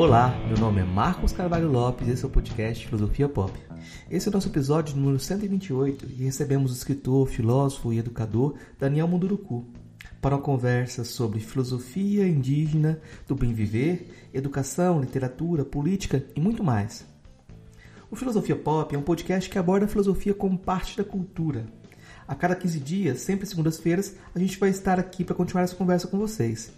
Olá, meu nome é Marcos Carvalho Lopes e esse é o podcast Filosofia Pop. Esse é o nosso episódio número 128 e recebemos o escritor, filósofo e educador Daniel Munduruku para uma conversa sobre filosofia indígena, do bem viver, educação, literatura, política e muito mais. O Filosofia Pop é um podcast que aborda a filosofia como parte da cultura. A cada 15 dias, sempre segundas-feiras, a gente vai estar aqui para continuar essa conversa com vocês.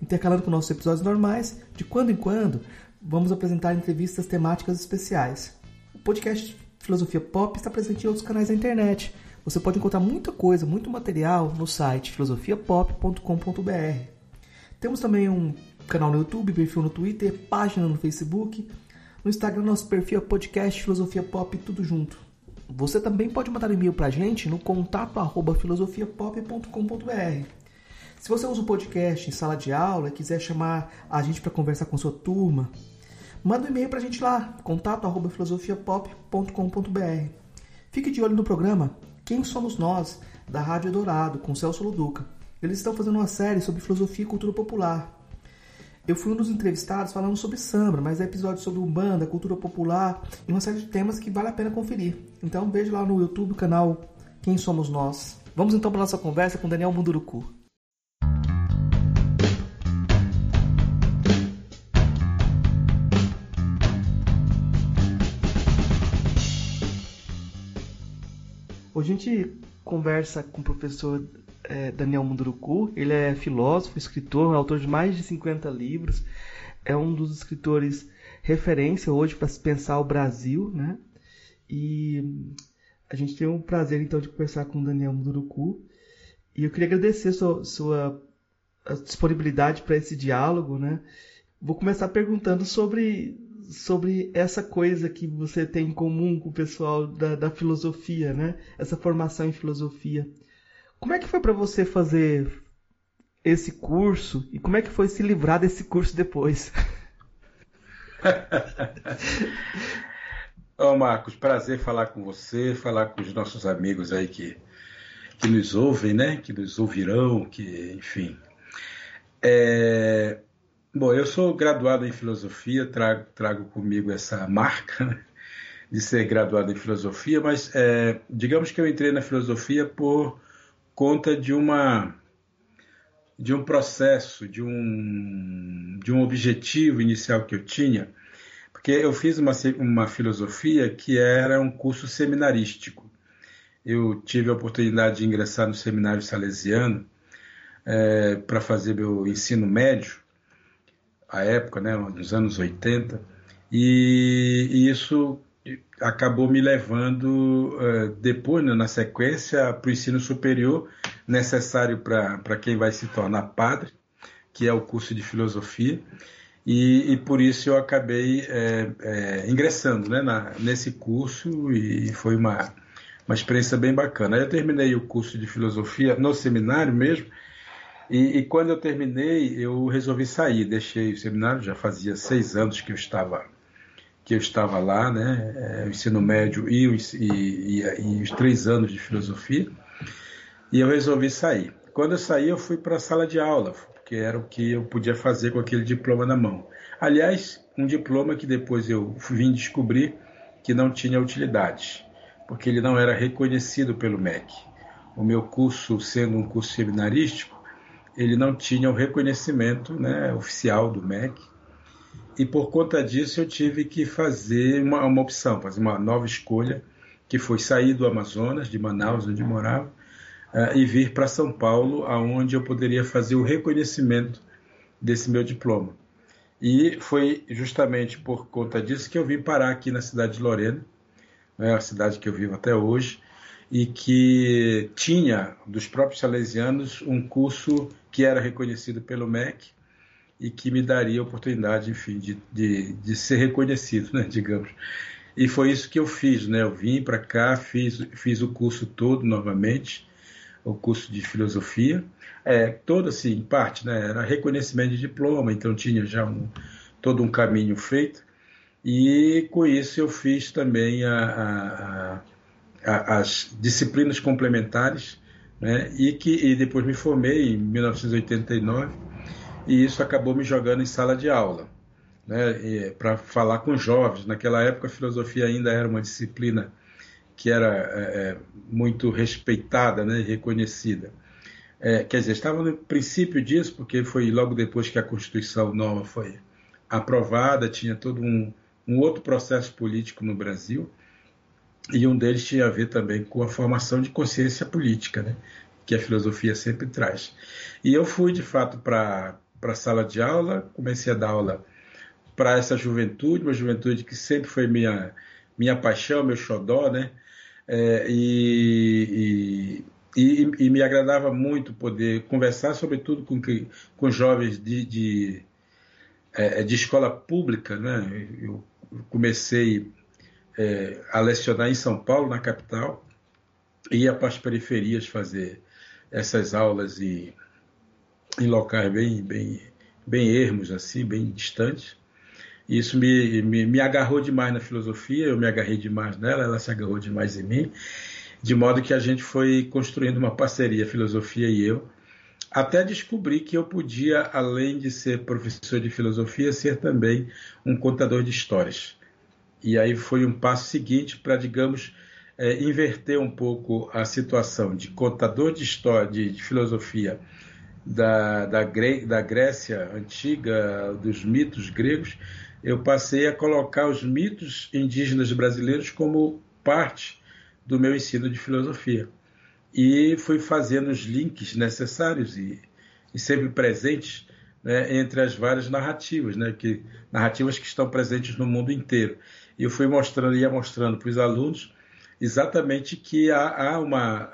Intercalando com nossos episódios normais, de quando em quando, vamos apresentar entrevistas temáticas especiais. O podcast Filosofia Pop está presente em outros canais da internet. Você pode encontrar muita coisa, muito material no site filosofiapop.com.br. Temos também um canal no YouTube, perfil no Twitter, página no Facebook. No Instagram, nosso perfil é podcast Filosofia Pop, tudo junto. Você também pode mandar e-mail para a gente no contato arroba filosofiapop.com.br. Se você usa o podcast em sala de aula e quiser chamar a gente para conversar com sua turma, manda um e-mail para a gente lá, contato arroba filosofiapop.com.br. Fique de olho no programa Quem Somos Nós, da Rádio Dourado, com Celso Luduca. Eles estão fazendo uma série sobre filosofia e cultura popular. Eu fui um dos entrevistados falando sobre samba, mas é episódio sobre Umbanda, cultura popular e uma série de temas que vale a pena conferir. Então veja lá no YouTube o canal Quem Somos Nós. Vamos então para nossa conversa com Daniel Munduruku. Gente conversa com o professor é, Daniel Munduruku. Ele é filósofo, escritor, autor de mais de 50 livros. É um dos escritores referência hoje para se pensar o Brasil, né? E a gente tem o prazer então de conversar com o Daniel Munduruku. E eu queria agradecer sua, sua disponibilidade para esse diálogo, né? Vou começar perguntando sobre sobre essa coisa que você tem em comum com o pessoal da, da filosofia, né? Essa formação em filosofia. Como é que foi para você fazer esse curso e como é que foi se livrar desse curso depois? Ô Marcos, prazer falar com você, falar com os nossos amigos aí que, que nos ouvem, né? Que nos ouvirão, que, enfim. É... Bom, eu sou graduado em filosofia, trago, trago comigo essa marca né? de ser graduado em filosofia, mas é, digamos que eu entrei na filosofia por conta de uma de um processo, de um, de um objetivo inicial que eu tinha, porque eu fiz uma, uma filosofia que era um curso seminarístico. Eu tive a oportunidade de ingressar no seminário salesiano é, para fazer meu ensino médio, à época, né, nos anos 80, e, e isso acabou me levando uh, depois, né, na sequência, para o ensino superior necessário para quem vai se tornar padre, que é o curso de filosofia, e, e por isso eu acabei é, é, ingressando né, na, nesse curso e foi uma, uma experiência bem bacana. Aí eu terminei o curso de filosofia no seminário mesmo, e, e, quando eu terminei, eu resolvi sair, deixei o seminário, já fazia seis anos que eu estava que eu estava lá, né, é, o ensino médio e, e, e, os três anos de filosofia, e eu resolvi sair. Quando eu saí, eu fui para a sala de aula, porque era o que eu podia fazer com aquele diploma na mão. Aliás, um diploma que depois eu vim descobrir que não tinha utilidade, porque ele não era reconhecido pelo MEC. O meu curso, sendo um curso seminarístico, ele não tinha o reconhecimento né, oficial do MEC, e por conta disso eu tive que fazer uma, uma opção, fazer uma nova escolha, que foi sair do Amazonas, de Manaus, onde morava, uh, e vir para São Paulo, aonde eu poderia fazer o reconhecimento desse meu diploma. E foi justamente por conta disso que eu vim parar aqui na cidade de Lorena, né, a cidade que eu vivo até hoje, e que tinha, dos próprios salesianos, um curso que era reconhecido pelo MEC, e que me daria a oportunidade, enfim, de, de, de ser reconhecido, né, digamos. E foi isso que eu fiz, né? Eu vim para cá, fiz, fiz o curso todo novamente, o curso de filosofia, é, todo assim, em parte, né? Era reconhecimento de diploma, então tinha já um, todo um caminho feito. E com isso eu fiz também a, a, a, as disciplinas complementares, né? E que e depois me formei em 1989 e isso acabou me jogando em sala de aula. né, para falar com jovens. Naquela época, a filosofia ainda era uma disciplina que era é, é muito respeitada né, e reconhecida. É, quer dizer, estava no princípio disso, porque foi logo depois que a Constituição nova foi aprovada, tinha todo um, um outro processo político no Brasil, e um deles tinha a ver também com a formação de consciência política, né, que a filosofia sempre traz. E eu fui, de fato, para a sala de aula, comecei a dar aula para essa juventude, uma juventude que sempre foi minha, minha paixão, meu xodó, né? É, e, e, e, e, me agradava muito poder conversar, sobretudo com, com jovens de, de, é, de escola pública. Né? Eu comecei é, a lecionar em São Paulo, na capital, ia para as periferias fazer essas aulas e, em locais bem, bem, bem ermos, assim, bem distantes. Isso me, me, me agarrou demais na filosofia, eu me agarrei demais nela, ela se agarrou demais em mim, de modo que a gente foi construindo uma parceria, filosofia e eu, até descobri que eu podia, além de ser professor de filosofia, ser também um contador de histórias. E aí foi um passo seguinte para, digamos, é, inverter um pouco a situação de contador de história, de, de filosofia da, da, da Grécia antiga, dos mitos gregos, eu passei a colocar os mitos indígenas brasileiros como parte do meu ensino de filosofia. E fui fazendo os links necessários e, e sempre presentes né, entre as várias narrativas, né, que, narrativas que estão presentes no mundo inteiro. E eu fui mostrando, ia mostrando para os alunos exatamente que há, há uma,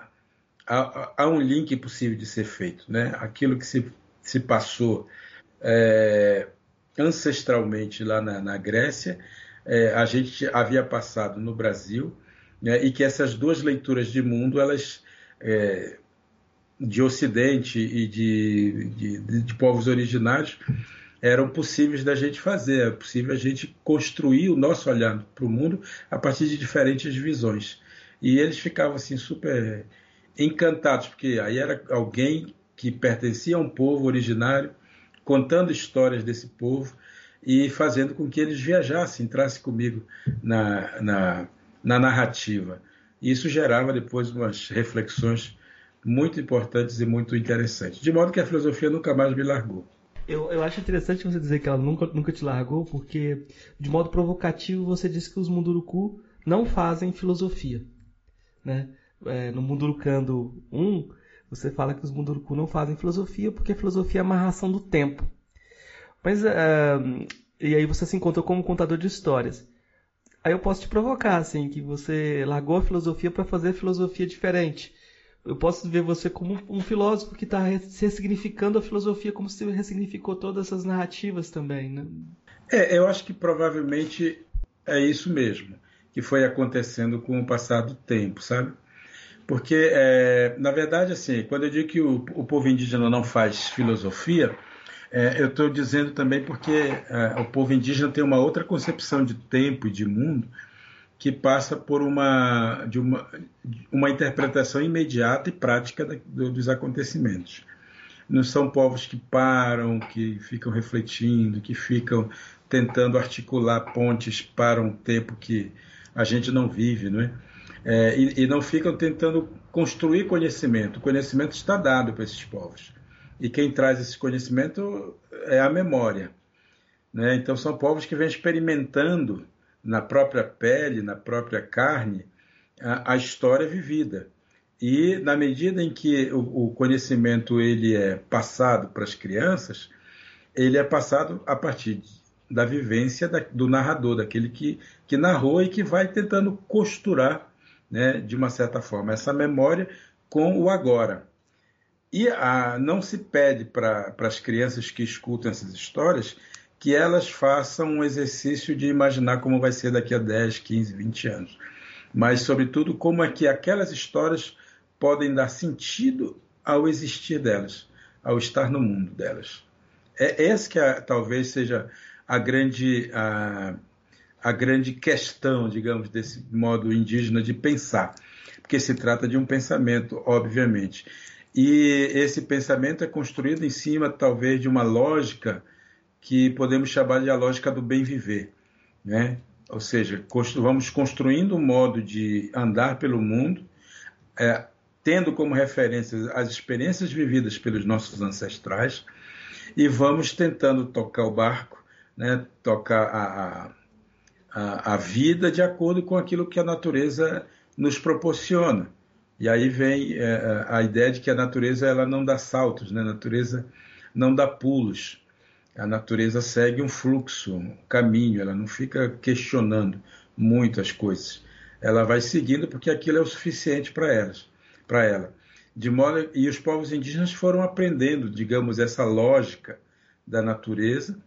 há, há, um link possível de ser feito. Né? Aquilo que se, se passou é, ancestralmente lá na, na Grécia, é, a gente havia passado no Brasil, né, e que essas duas leituras de mundo, elas é, de Ocidente e de, de, de, povos originários, eram possíveis da gente fazer, é possível a gente construir o nosso olhar para o mundo a partir de diferentes visões. E eles ficavam assim super encantados, porque aí era alguém que pertencia a um povo originário, contando histórias desse povo e fazendo com que eles viajassem, entrassem comigo na, na, na narrativa. E isso gerava depois umas reflexões muito importantes e muito interessantes. De modo que a filosofia nunca mais me largou. Eu, eu acho interessante você dizer que ela nunca, nunca te largou, porque de modo provocativo você disse que os Munduruku não fazem filosofia. Né? É, no Mundurucando 1, você fala que os Munduruku não fazem filosofia porque a filosofia é a amarração do tempo. Mas, uh, e aí você se encontrou como contador de histórias. Aí eu posso te provocar, assim, que você largou a filosofia para fazer filosofia diferente. Eu posso ver você como um filósofo que está ressignificando a filosofia como se ressignificou todas essas narrativas também, né? É, eu acho que provavelmente é isso mesmo que foi acontecendo com o passar do tempo, sabe? Porque, é, na verdade, assim, quando eu digo que o, o povo indígena não faz filosofia, é, eu estou dizendo também porque é, o povo indígena tem uma outra concepção de tempo e de mundo que passa por uma, de uma, uma interpretação imediata e prática da, do, dos acontecimentos. Não são povos que param, que ficam refletindo, que ficam tentando articular pontes para um tempo que a gente não vive, não é? é, e, e, não ficam tentando construir conhecimento. O conhecimento está dado para esses povos. E quem traz esse conhecimento é a memória. Né? Então, são povos que vêm experimentando na própria pele, na própria carne, a, a história vivida. E na medida em que o, o conhecimento ele é passado para as crianças, ele é passado a partir de, da vivência da, do narrador, daquele que, que narrou e que vai tentando costurar né, de uma certa forma, essa memória com o agora. E a, não se pede para as crianças que escutam essas histórias que elas façam um exercício de imaginar como vai ser daqui a 10, 15, 20 anos. Mas, sobretudo, como é que aquelas histórias podem dar sentido ao existir delas, ao estar no mundo delas. É essa que é, talvez seja a grande, a, a grande questão, digamos, desse modo indígena de pensar, porque se trata de um pensamento, obviamente. E esse pensamento é construído em cima, talvez, de uma lógica que podemos chamar de a lógica do bem viver, né? Ou seja, vamos construindo um modo de andar pelo mundo, é, tendo como referência as experiências vividas pelos nossos ancestrais e vamos tentando tocar o barco, né? Tocar a, a, a vida de acordo com aquilo que a natureza nos proporciona. E aí vem é, a ideia de que a natureza ela não dá saltos, né? a natureza não dá pulos. A natureza segue um fluxo, um caminho, ela não fica questionando muito as coisas. Ela vai seguindo porque aquilo é o suficiente para elas, para ela. De modo e os povos indígenas foram aprendendo, digamos, essa lógica da natureza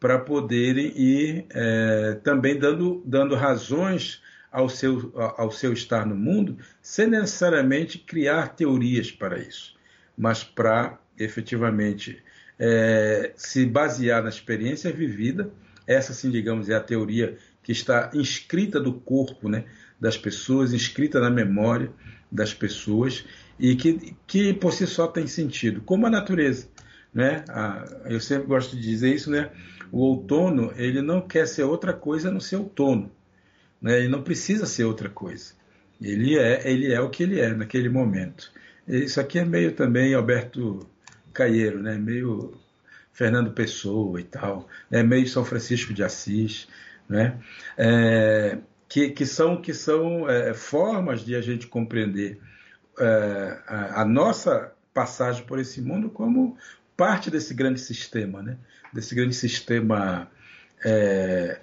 para poderem ir é, também dando, dando razões ao seu, ao seu estar no mundo, sem necessariamente criar teorias para isso, mas para efetivamente é, se basear na experiência vivida. Essa, sim, digamos, é a teoria que está inscrita do corpo né, das pessoas, inscrita na memória das pessoas e que, que por si só tem sentido, como a natureza. Né? eu sempre gosto de dizer isso, né? O outono ele não quer ser outra coisa no seu outono. Né? Ele não precisa ser outra coisa. Ele é, ele é o que ele é naquele momento. Isso aqui é meio também Alberto Caieiro, né? meio Fernando Pessoa e tal, é meio São Francisco de Assis, né? É, que, que são, que são é, formas de a gente compreender é, a, a, nossa passagem por esse mundo como parte desse grande sistema, né? desse grande sistema é,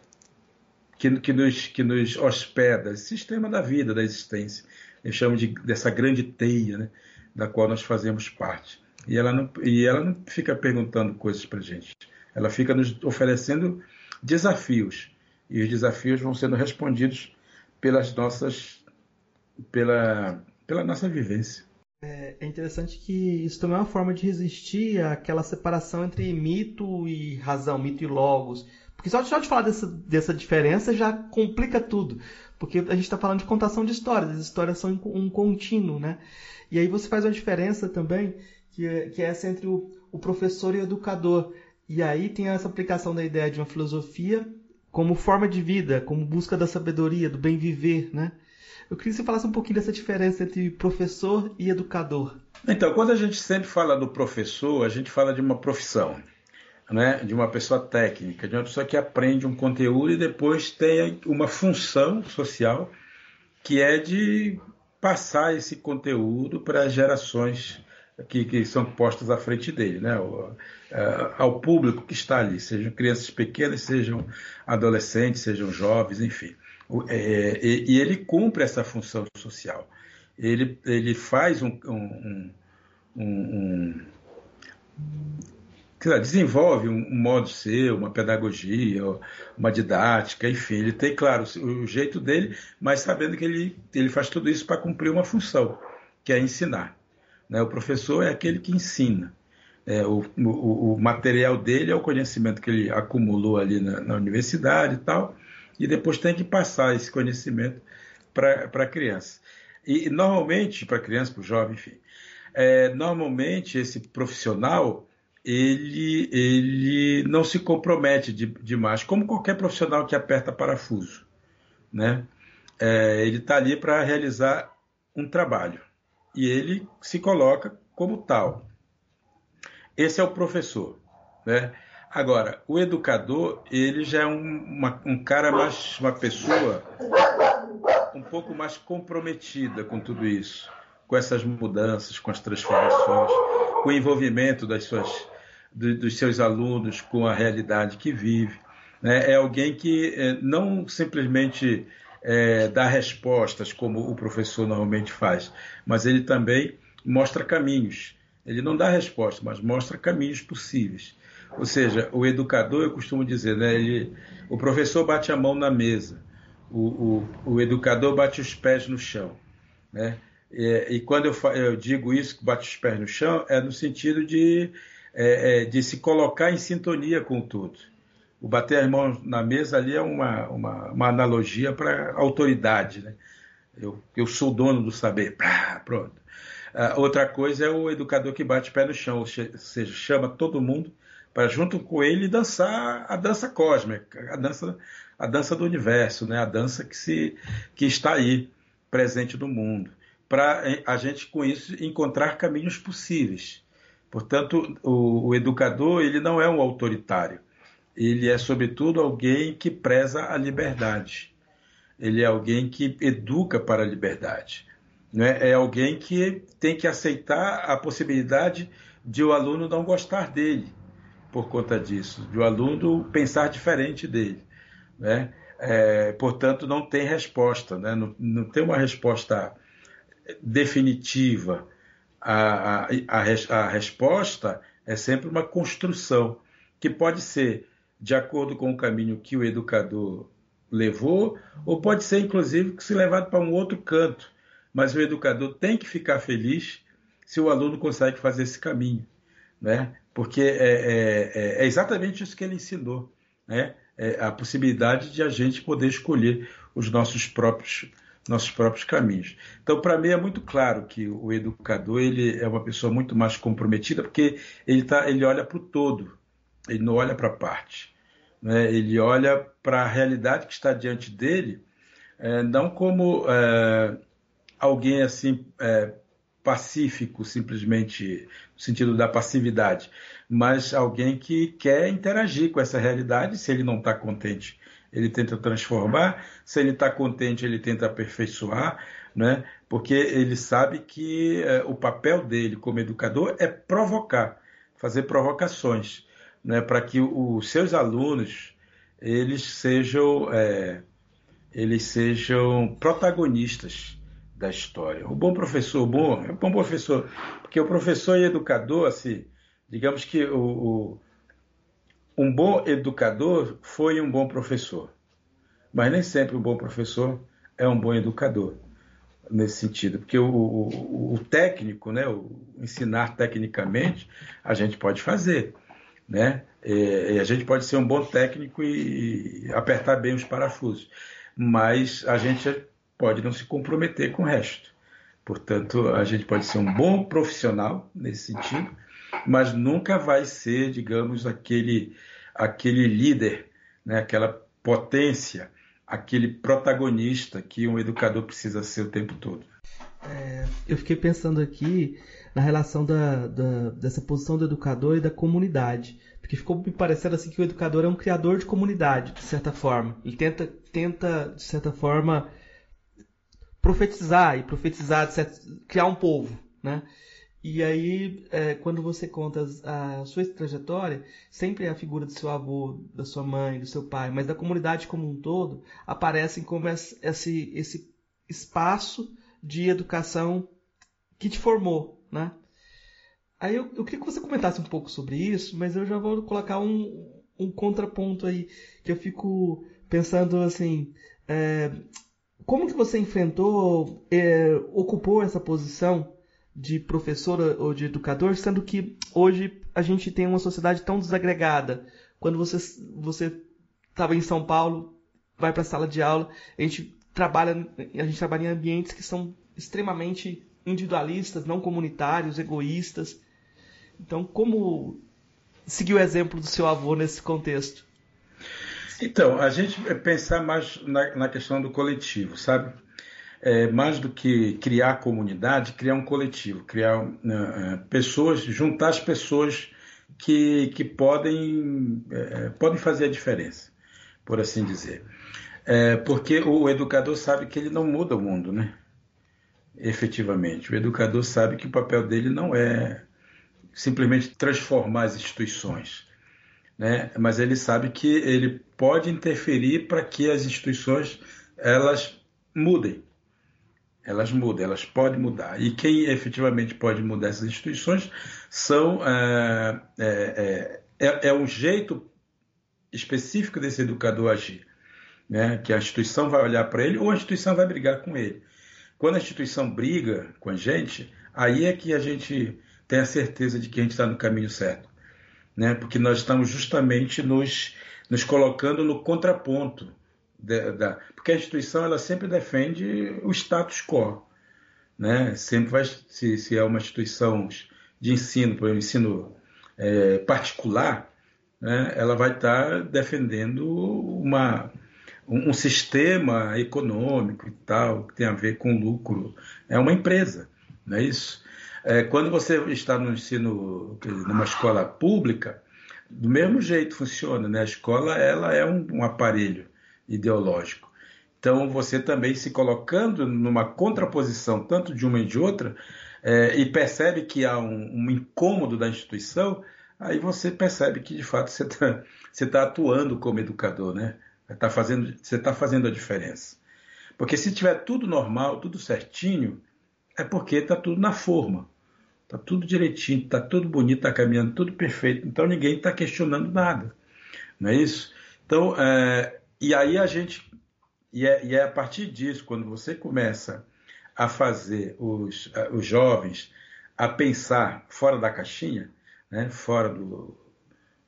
que, que, nos, que nos hospeda, sistema da vida, da existência. Eu chamo de, dessa grande teia né, da qual nós fazemos parte. E ela não, e ela não fica perguntando coisas para gente. Ela fica nos oferecendo desafios. E os desafios vão sendo respondidos pelas nossas, pela, pela nossa vivência. É, é interessante que isso também é uma forma de resistir àquela separação entre mito e razão, mito e logos. Porque só, só de falar dessa, dessa diferença já complica tudo. Porque a gente está falando de contação de histórias, as histórias são um contínuo, né? E aí você faz uma diferença também, que é, que é essa entre o, o professor e o educador. E aí tem essa aplicação da ideia de uma filosofia como forma de vida, como busca da sabedoria, do bem viver, né? Eu queria que você falasse um pouquinho dessa diferença entre professor e educador. Então, quando a gente sempre fala do professor, a gente fala de uma profissão né, de uma pessoa técnica, de uma pessoa que aprende um conteúdo e depois tem uma função social que é de passar esse conteúdo para gerações que, que, são postas à frente dele, né, ao, é, ao público que está ali, sejam crianças pequenas, sejam adolescentes, sejam jovens, enfim. É, e, e, ele cumpre essa função social. Ele, ele faz um, um, um, um desenvolve um, modo ser, uma pedagogia, uma didática, enfim, ele tem, claro, o jeito dele, mas sabendo que ele, ele faz tudo isso para cumprir uma função, que é ensinar. Né? O professor é aquele que ensina. É, o, o, o, material dele é o conhecimento que ele acumulou ali na, na universidade e tal, e depois tem que passar esse conhecimento para a criança. E normalmente, para a criança, para o jovem, enfim, é, normalmente esse profissional ele, ele não se compromete de, demais, como qualquer profissional que aperta parafuso. Né? É, ele está ali para realizar um trabalho e ele se coloca como tal. Esse é o professor. Né? Agora, o educador, ele já é um, uma, um cara mais, uma pessoa um pouco mais comprometida com tudo isso, com essas mudanças, com as transformações, com o envolvimento das suas do, dos seus alunos com a realidade que vive. Né? É alguém que é, não simplesmente é, dá respostas como o professor normalmente faz, mas ele também mostra caminhos. Ele não dá resposta, mas mostra caminhos possíveis. Ou seja, o educador, eu costumo dizer, né, ele, o professor bate a mão na mesa, o, o, o educador bate os pés no chão. Né? E, e quando eu, eu, digo isso, bate os pés no chão, é no sentido de é, é, de se colocar em sintonia com tudo. O bater as mãos na mesa ali é uma, uma, uma analogia para autoridade. Né? Eu, eu sou dono do saber. pronto. Uh, outra coisa é o educador que bate pé no chão, ou seja, chama todo mundo para junto com ele dançar a dança cósmica, a dança, a dança do universo, né? a dança que, se, que está aí, presente no mundo, para a gente com isso encontrar caminhos possíveis. Portanto, o, o educador ele não é um autoritário, ele é sobretudo alguém que preza a liberdade. Ele é alguém que educa para a liberdade. Né? É alguém que tem que aceitar a possibilidade de o aluno não gostar dele por conta disso, de o aluno pensar diferente dele. Né? É, portanto, não tem resposta, né? não, não tem uma resposta definitiva. A, a, a, a resposta é sempre uma construção, que pode ser de acordo com o caminho que o educador levou, ou pode ser, inclusive, que se levado para um outro canto. Mas o educador tem que ficar feliz se o aluno consegue fazer esse caminho, né? Porque é, é, é, é exatamente isso que ele ensinou, né? É a possibilidade de a gente poder escolher os nossos próprios nossos próprios caminhos. Então, para mim é muito claro que o educador ele é uma pessoa muito mais comprometida, porque ele tá, ele olha para o todo, ele não olha para a parte, né? Ele olha para a realidade que está diante dele, é, não como é, alguém assim é, pacífico, simplesmente no sentido da passividade, mas alguém que quer interagir com essa realidade. Se ele não está contente, ele tenta transformar. Se ele está contente, ele tenta aperfeiçoar, né? porque ele sabe que é, o papel dele como educador é provocar, fazer provocações, né? para que os seus alunos eles sejam é, eles sejam protagonistas da história. O bom professor, bom, é bom professor, porque o professor e educador, assim, digamos que o, o, um bom educador foi um bom professor, mas nem sempre um bom professor é um bom educador nesse sentido, porque o, o, o técnico, né, o ensinar tecnicamente, a gente pode fazer, né? E, a gente pode ser um bom técnico e, e apertar bem os parafusos, mas a gente pode não se comprometer com o resto. Portanto, a gente pode ser um bom profissional nesse sentido, mas nunca vai ser, digamos, aquele, aquele líder, né, aquela potência, aquele protagonista que um educador precisa ser o tempo todo. É, eu fiquei pensando aqui na relação da, da, dessa posição do educador e da comunidade. Porque ficou me parecendo assim que o educador é um criador de comunidade, de certa forma. Ele tenta, tenta de certa forma, profetizar e profetizar, criar um povo, né? E aí, é, quando você conta a sua trajetória, sempre a figura do seu avô, da sua mãe, do seu pai, mas da comunidade como um todo, aparecem como esse, esse espaço de educação que te formou, né? Aí eu, eu, queria que você comentasse um pouco sobre isso, mas eu já vou colocar um, um contraponto aí, que eu fico pensando assim, é, como que você enfrentou, é, ocupou essa posição de professor ou de educador, sendo que hoje a gente tem uma sociedade tão desagregada. Quando você você estava em São Paulo, vai para a sala de aula, a gente trabalha a gente trabalha em ambientes que são extremamente individualistas, não comunitários, egoístas. Então, como seguir o exemplo do seu avô nesse contexto? Então, a gente pensar mais na, na questão do coletivo, sabe? É, mais do que criar comunidade, criar um coletivo, criar uh, pessoas, juntar as pessoas que, que podem, uh, podem fazer a diferença, por assim dizer. É, porque o educador sabe que ele não muda o mundo, né? Efetivamente. O educador sabe que o papel dele não é simplesmente transformar as instituições né? mas ele sabe que ele pode interferir para que as instituições elas mudem. Elas mudem, elas podem mudar. E quem efetivamente pode mudar essas instituições são é, é, é, é um jeito específico desse educador agir. Né? Que a instituição vai olhar para ele ou a instituição vai brigar com ele. Quando a instituição briga com a gente, aí é que a gente tem a certeza de que a gente está no caminho certo né? porque nós estamos justamente nos, nos colocando no contraponto. Da, da, porque a instituição ela sempre defende o status quo. Né? Sempre vai, se, se é uma instituição de ensino, por exemplo, ensino é, particular, né, ela vai estar defendendo uma, um, um, sistema econômico e tal, que tem a ver com lucro. É uma empresa, não é isso? É, quando você está no ensino, numa escola pública, do mesmo jeito funciona, né? A escola ela é um, um aparelho ideológico. Então, você também se colocando numa contraposição, tanto de uma e de outra, é, e percebe que há um, um, incômodo da instituição, aí você percebe que, de fato, você está tá atuando como educador, né? Tá fazendo, você está fazendo a diferença. Porque se tiver tudo normal, tudo certinho, é porque está tudo na forma. Está tudo direitinho, está tudo bonito, está caminhando tudo perfeito. Então ninguém está questionando nada. Não é isso? Então, é, e aí a gente. E é, e é, a partir disso, quando você começa a fazer os, os jovens a pensar fora da caixinha, né, fora do,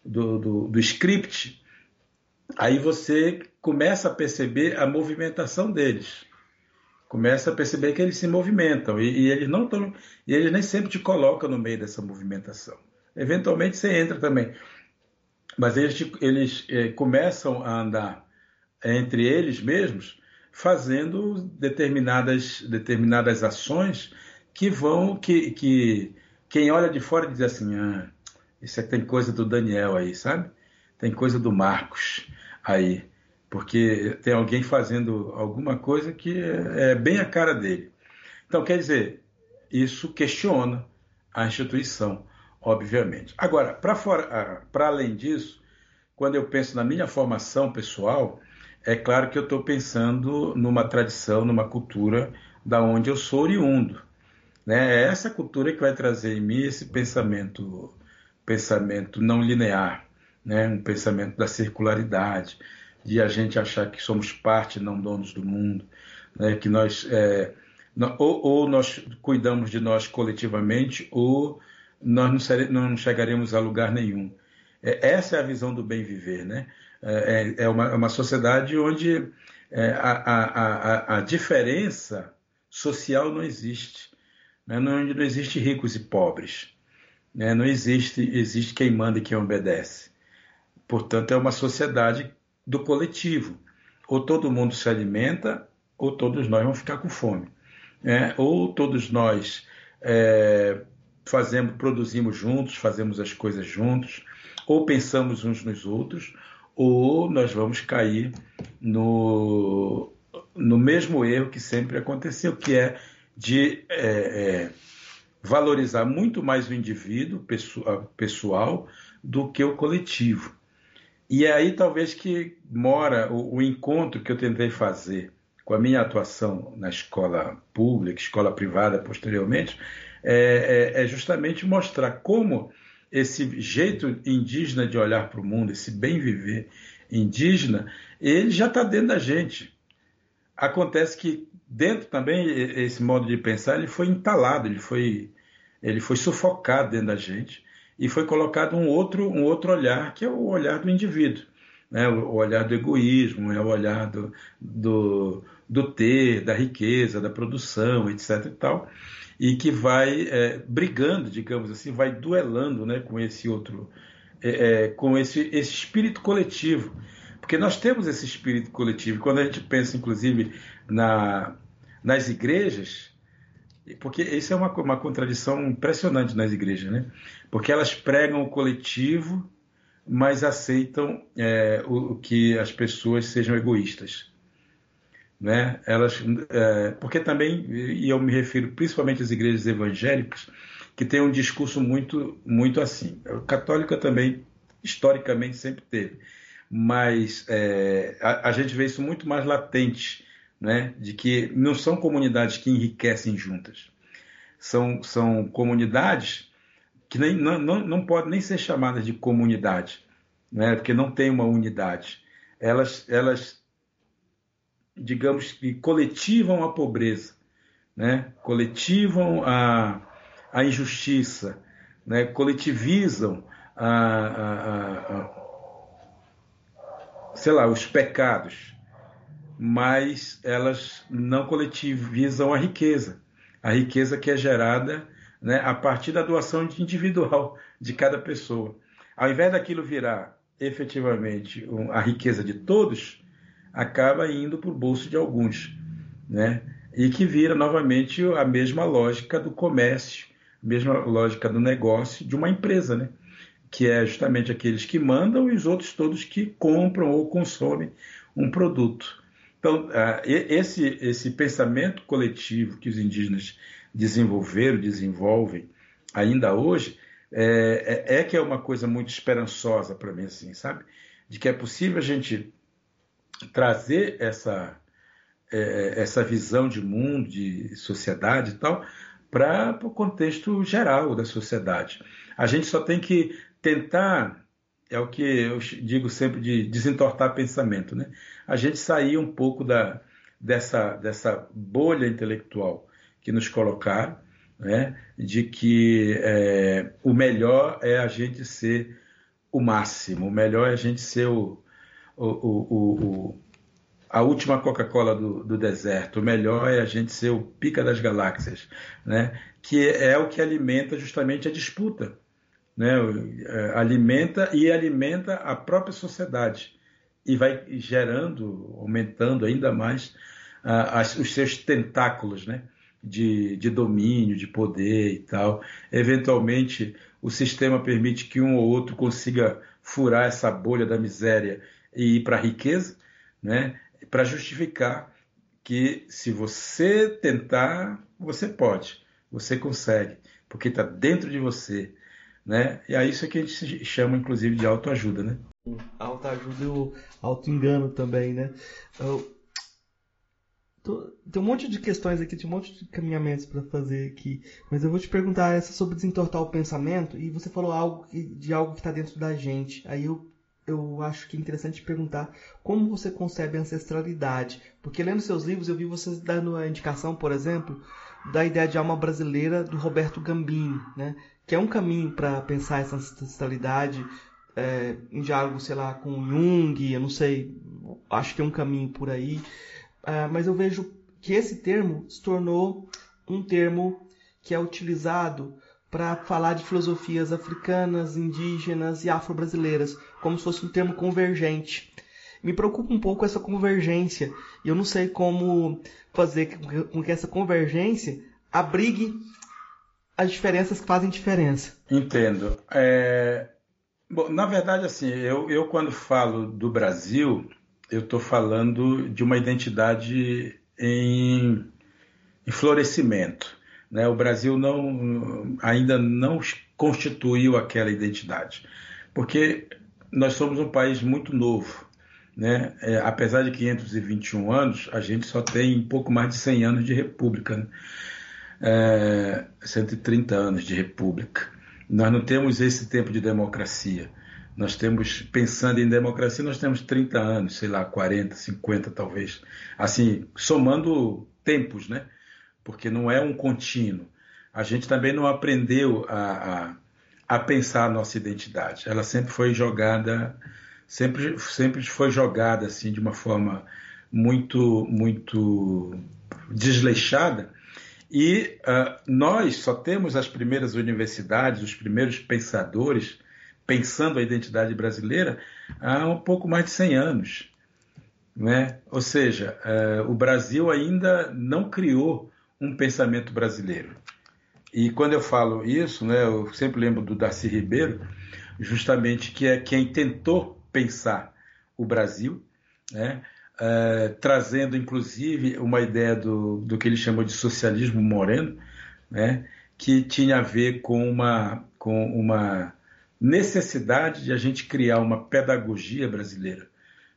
do, do, do script, aí você começa a perceber a movimentação deles. Começa a perceber que eles se movimentam e, e eles não estão. E eles nem sempre te colocam no meio dessa movimentação. Eventualmente você entra também. Mas eles, eles eh, começam a andar entre eles mesmos, fazendo determinadas, determinadas ações que vão. que, que quem olha de fora diz assim: ah, isso é, tem coisa do Daniel aí, sabe? Tem coisa do Marcos aí, porque tem alguém fazendo alguma coisa que é, bem a cara dele. Então, quer dizer, isso questiona a instituição, obviamente. Agora, para além disso, quando eu penso na minha formação pessoal, é claro que eu estou pensando numa tradição, numa cultura da onde eu sou oriundo. Né? É essa cultura que vai trazer em mim esse pensamento, pensamento não linear, né? um pensamento da circularidade, de a gente achar que somos parte, não donos do mundo, né? que nós é, ou, ou, nós cuidamos de nós coletivamente, ou nós não, não chegaremos a lugar nenhum. É, essa é a visão do bem viver, né? É, é, é uma, é uma sociedade onde é, a, a, a, a, diferença social não existe, né? onde não existe ricos e pobres, né? não existe, existe quem manda e quem obedece. Portanto, é uma sociedade do coletivo. Ou todo mundo se alimenta, ou todos nós vamos ficar com fome. Né? Ou todos nós é, fazemos, produzimos juntos, fazemos as coisas juntos, ou pensamos uns nos outros, ou nós vamos cair no, no mesmo erro que sempre aconteceu, que é de é, é, valorizar muito mais o indivíduo pessoal do que o coletivo. E é aí talvez que mora o, o, encontro que eu tentei fazer com a minha atuação na escola pública, escola privada posteriormente, é, é, é justamente mostrar como esse jeito indígena de olhar para o mundo, esse bem viver indígena, ele já está dentro da gente. Acontece que dentro também esse modo de pensar ele foi entalado, ele foi ele foi sufocado dentro da gente e foi colocado um outro, um outro olhar, que é o olhar do indivíduo. Né? O olhar do egoísmo, é o olhar do, do, do ter, da riqueza, da produção, etc. e tal, e que vai é, brigando, digamos assim, vai duelando né, com esse outro, é, é, com esse, esse espírito coletivo. Porque nós temos esse espírito coletivo. Quando a gente pensa, inclusive, na, nas igrejas, porque isso é uma, uma contradição impressionante nas igrejas, né? Porque elas pregam o coletivo, mas aceitam é, o, que as pessoas sejam egoístas. Né? Elas, é, porque também, e eu me refiro principalmente às igrejas evangélicas, que têm um discurso muito, muito assim. A católica também, historicamente, sempre teve. Mas é, a, a gente vê isso muito mais latente né, de que não são comunidades que enriquecem juntas. São, são comunidades que nem, não, não, não podem nem ser chamadas de comunidade, né, porque não tem uma unidade. Elas, elas, digamos que coletivam a pobreza, né, coletivam a, a injustiça, né, coletivizam a, a, a, sei lá, os pecados mas elas não coletivizam a riqueza. A riqueza que é gerada né, a partir da doação individual de cada pessoa. Ao invés daquilo virar efetivamente a riqueza de todos, acaba indo para o bolso de alguns, né? E que vira novamente a mesma lógica do comércio, a mesma lógica do negócio de uma empresa, né? Que é justamente aqueles que mandam e os outros todos que compram ou consomem um produto. Então, esse, esse pensamento coletivo que os indígenas desenvolveram, desenvolvem ainda hoje, é, é, é que é uma coisa muito esperançosa para mim, assim, sabe? De que é possível a gente trazer essa, é, essa visão de mundo, de sociedade e tal, para o contexto geral da sociedade. A gente só tem que tentar, é o que eu digo sempre de desentortar pensamento, né? A gente sair um pouco da, dessa, dessa bolha intelectual que nos colocaram, né? de que é, o melhor é a gente ser o máximo, o melhor é a gente ser o, o, o, o a última Coca-Cola do, do, deserto, o melhor é a gente ser o pica das galáxias, né? que é o que alimenta justamente a disputa. Né? É, alimenta e alimenta a própria sociedade e vai gerando, aumentando ainda mais as, os seus tentáculos, né? de, de domínio, de poder e tal. Eventualmente, o sistema permite que um ou outro consiga furar essa bolha da miséria e ir para a riqueza, né? para justificar que se você tentar, você pode, você consegue, porque está dentro de você. Né? E é isso que a gente chama, inclusive, de autoajuda. Né? Autoajuda e o auto-engano também. Né? Tem um monte de questões aqui, tem um monte de caminhamentos para fazer aqui. Mas eu vou te perguntar essa sobre desentortar o pensamento. E você falou algo de algo que está dentro da gente. Aí eu, eu acho que é interessante te perguntar como você concebe a ancestralidade. Porque lendo seus livros eu vi você dando a indicação, por exemplo, da ideia de alma brasileira do Roberto Gambini, né? Que é um caminho para pensar essa ancestralidade é, em diálogo, sei lá, com Jung, eu não sei, acho que é um caminho por aí. Uh, mas eu vejo que esse termo se tornou um termo que é utilizado para falar de filosofias africanas, indígenas e afro-brasileiras, como se fosse um termo convergente. Me preocupa um pouco essa convergência e eu não sei como fazer com que essa convergência abrigue as diferenças que fazem diferença. Entendo. É... Bom, na verdade, assim, eu, eu quando falo do Brasil, eu estou falando de uma identidade em, em florescimento. Né? O Brasil não, ainda não constituiu aquela identidade, porque nós somos um país muito novo. Né? É, apesar de 521 anos, a gente só tem um pouco mais de 100 anos de república, né? é, 130 anos de república. Nós não temos esse tempo de democracia. Nós temos, pensando em democracia, nós temos 30 anos, sei lá, 40, 50 talvez. Assim, somando tempos, né? Porque não é um contínuo. A gente também não aprendeu a, a, a pensar a nossa identidade. Ela sempre foi jogada, sempre, sempre foi jogada assim de uma forma muito, muito desleixada. E uh, nós só temos as primeiras universidades, os primeiros pensadores pensando a identidade brasileira há um pouco mais de 100 anos. Né? Ou seja, é, o Brasil ainda não criou um pensamento brasileiro. E quando eu falo isso, né, eu sempre lembro do Darcy Ribeiro, justamente que é quem tentou pensar o Brasil, né, é, trazendo inclusive uma ideia do, do que ele chamou de socialismo moreno, né, que tinha a ver com uma, com uma necessidade de a gente criar uma pedagogia brasileira,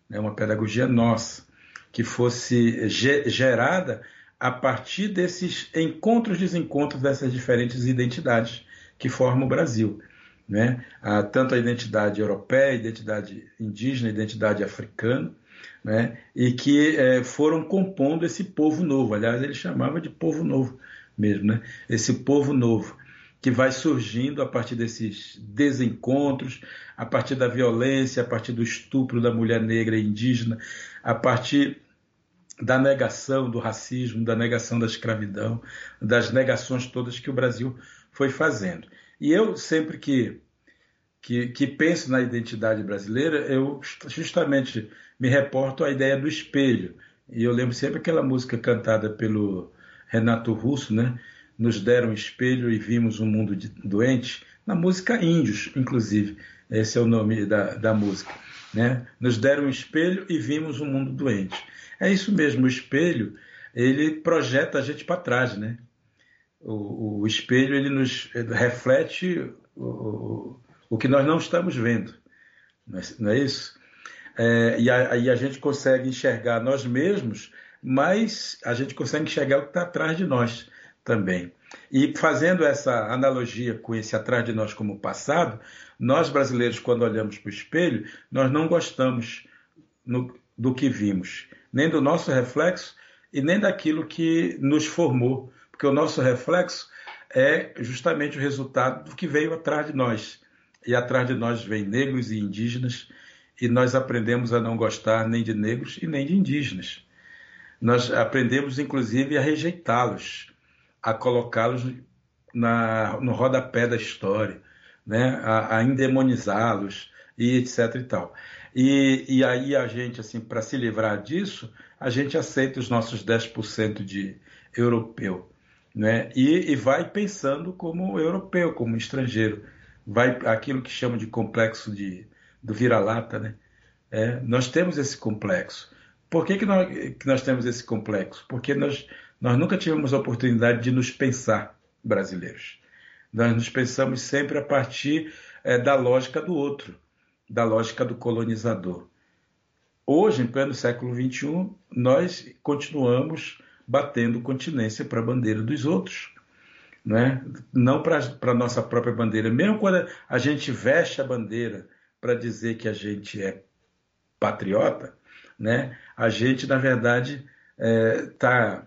né, uma pedagogia nossa, que fosse gerada a partir desses encontros e desencontros dessas diferentes identidades que formam o Brasil. Né? tanto a identidade europeia, a identidade indígena, a identidade africana, né? e que é, foram compondo esse povo novo. Aliás, ele chamava de povo novo mesmo, né? esse povo novo que vai surgindo a partir desses desencontros, a partir da violência, a partir do estupro da mulher negra e indígena, a partir da negação do racismo, da negação da escravidão, das negações todas que o Brasil foi fazendo. E eu sempre que que, que penso na identidade brasileira, eu justamente me reporto à ideia do espelho. E eu lembro sempre aquela música cantada pelo Renato Russo, né? Nos deram um espelho e vimos um mundo doente, na música Índios, inclusive. Esse é o nome da, da música. Né? Nos deram um espelho e vimos um mundo doente. É isso mesmo, o espelho ele projeta a gente para trás, né? O, o, espelho ele nos reflete o, o que nós não estamos vendo, não é, não é isso? É, e aí a, gente consegue enxergar nós mesmos, mas a gente consegue enxergar o que está atrás de nós também. E fazendo essa analogia com esse atrás de nós como passado, nós brasileiros, quando olhamos para o espelho, nós não gostamos no, do que vimos, nem do nosso reflexo e nem daquilo que nos formou, porque o nosso reflexo é justamente o resultado do que veio atrás de nós. E atrás de nós vem negros e indígenas, e nós aprendemos a não gostar nem de negros e nem de indígenas. Nós aprendemos, inclusive, a rejeitá-los, a colocá-los no rodapé da história, né? a, a endemonizá-los e etc e tal. E, e aí a gente, assim, para se livrar disso, a gente aceita os nossos 10% de europeu, né? E, e, vai pensando como europeu, como estrangeiro, vai aquilo que chamam de complexo de do vira-lata, né? É, nós temos esse complexo. Por que, que, nós, que nós temos esse complexo? Porque nós, nós nunca tivemos a oportunidade de nos pensar brasileiros. Nós nos pensamos sempre a partir é, da lógica do outro, da lógica do colonizador. Hoje, em pleno século XXI, nós continuamos batendo continência para a bandeira dos outros, né? não para a nossa própria bandeira. Mesmo quando a gente veste a bandeira para dizer que a gente é patriota, né? a gente, na verdade, está é, tá,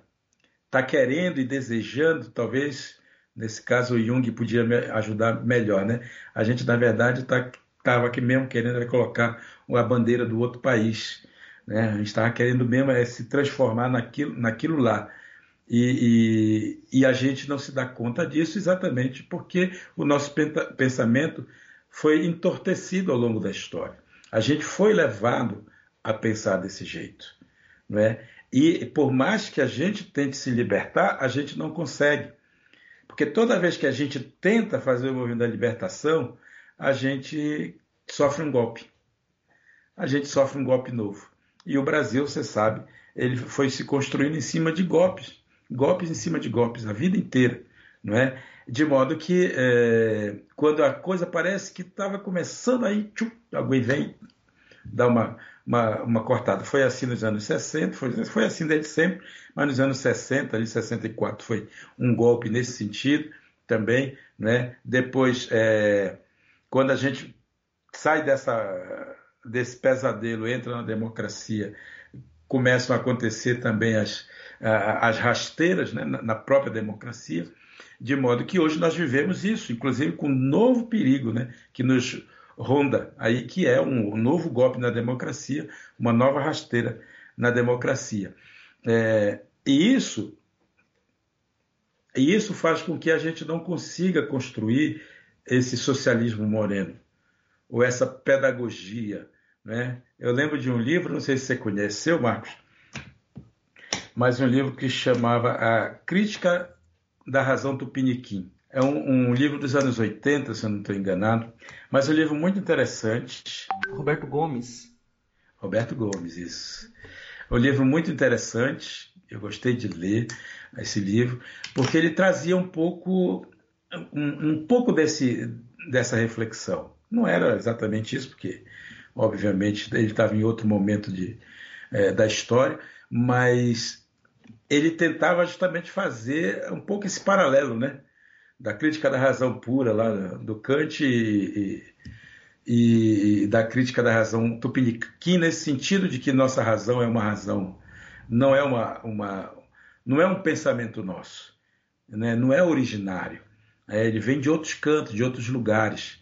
tá querendo e desejando, talvez, nesse caso o Jung podia me ajudar melhor, né? a gente, na verdade, estava aqui mesmo querendo colocar a bandeira do outro país. Né? A gente estava querendo mesmo é, se transformar naquilo, naquilo lá. E, e, e, a gente não se dá conta disso exatamente porque o nosso pensamento foi entorpecido ao longo da história. A gente foi levado a pensar desse jeito. É? E por mais que a gente tente se libertar, a gente não consegue. Porque toda vez que a gente tenta fazer o movimento da libertação, a gente sofre um golpe. A gente sofre um golpe novo. E o Brasil, você sabe, ele foi se construindo em cima de golpes, golpes em cima de golpes a vida inteira, não é? De modo que é, quando a coisa parece que estava começando aí, tchum, alguém vem dar uma, uma, uma, cortada. Foi assim nos anos 60, foi, foi assim desde sempre, mas nos anos 60, ali 64, foi um golpe nesse sentido também, né? Depois é, quando a gente sai dessa, desse pesadelo, entra na democracia, começam a acontecer também as, as rasteiras né, na própria democracia, de modo que hoje nós vivemos isso, inclusive com um novo perigo né, que nos ronda aí, que é um novo golpe na democracia, uma nova rasteira na democracia. É, e isso e isso faz com que a gente não consiga construir esse socialismo moreno, ou essa pedagogia. Né? Eu lembro de um livro, não sei se você conheceu, Marcos, mas um livro que chamava A Crítica da Razão Tupiniquim. É um, um livro dos anos 80, se eu não estou enganado, mas um livro muito interessante. Roberto Gomes. Roberto Gomes, isso. É um livro muito interessante, eu gostei de ler esse livro, porque ele trazia um pouco um, um pouco desse, dessa reflexão. Não era exatamente isso, porque, obviamente, ele estava em outro momento de, é, da história, mas ele tentava justamente fazer um pouco esse paralelo, né? Da crítica da razão pura lá do Kant e, e, e da crítica da razão tupiniquim, nesse sentido de que nossa razão é uma razão, não é uma, uma não é um pensamento nosso, né? não é originário. É, ele vem de outros cantos, de outros lugares.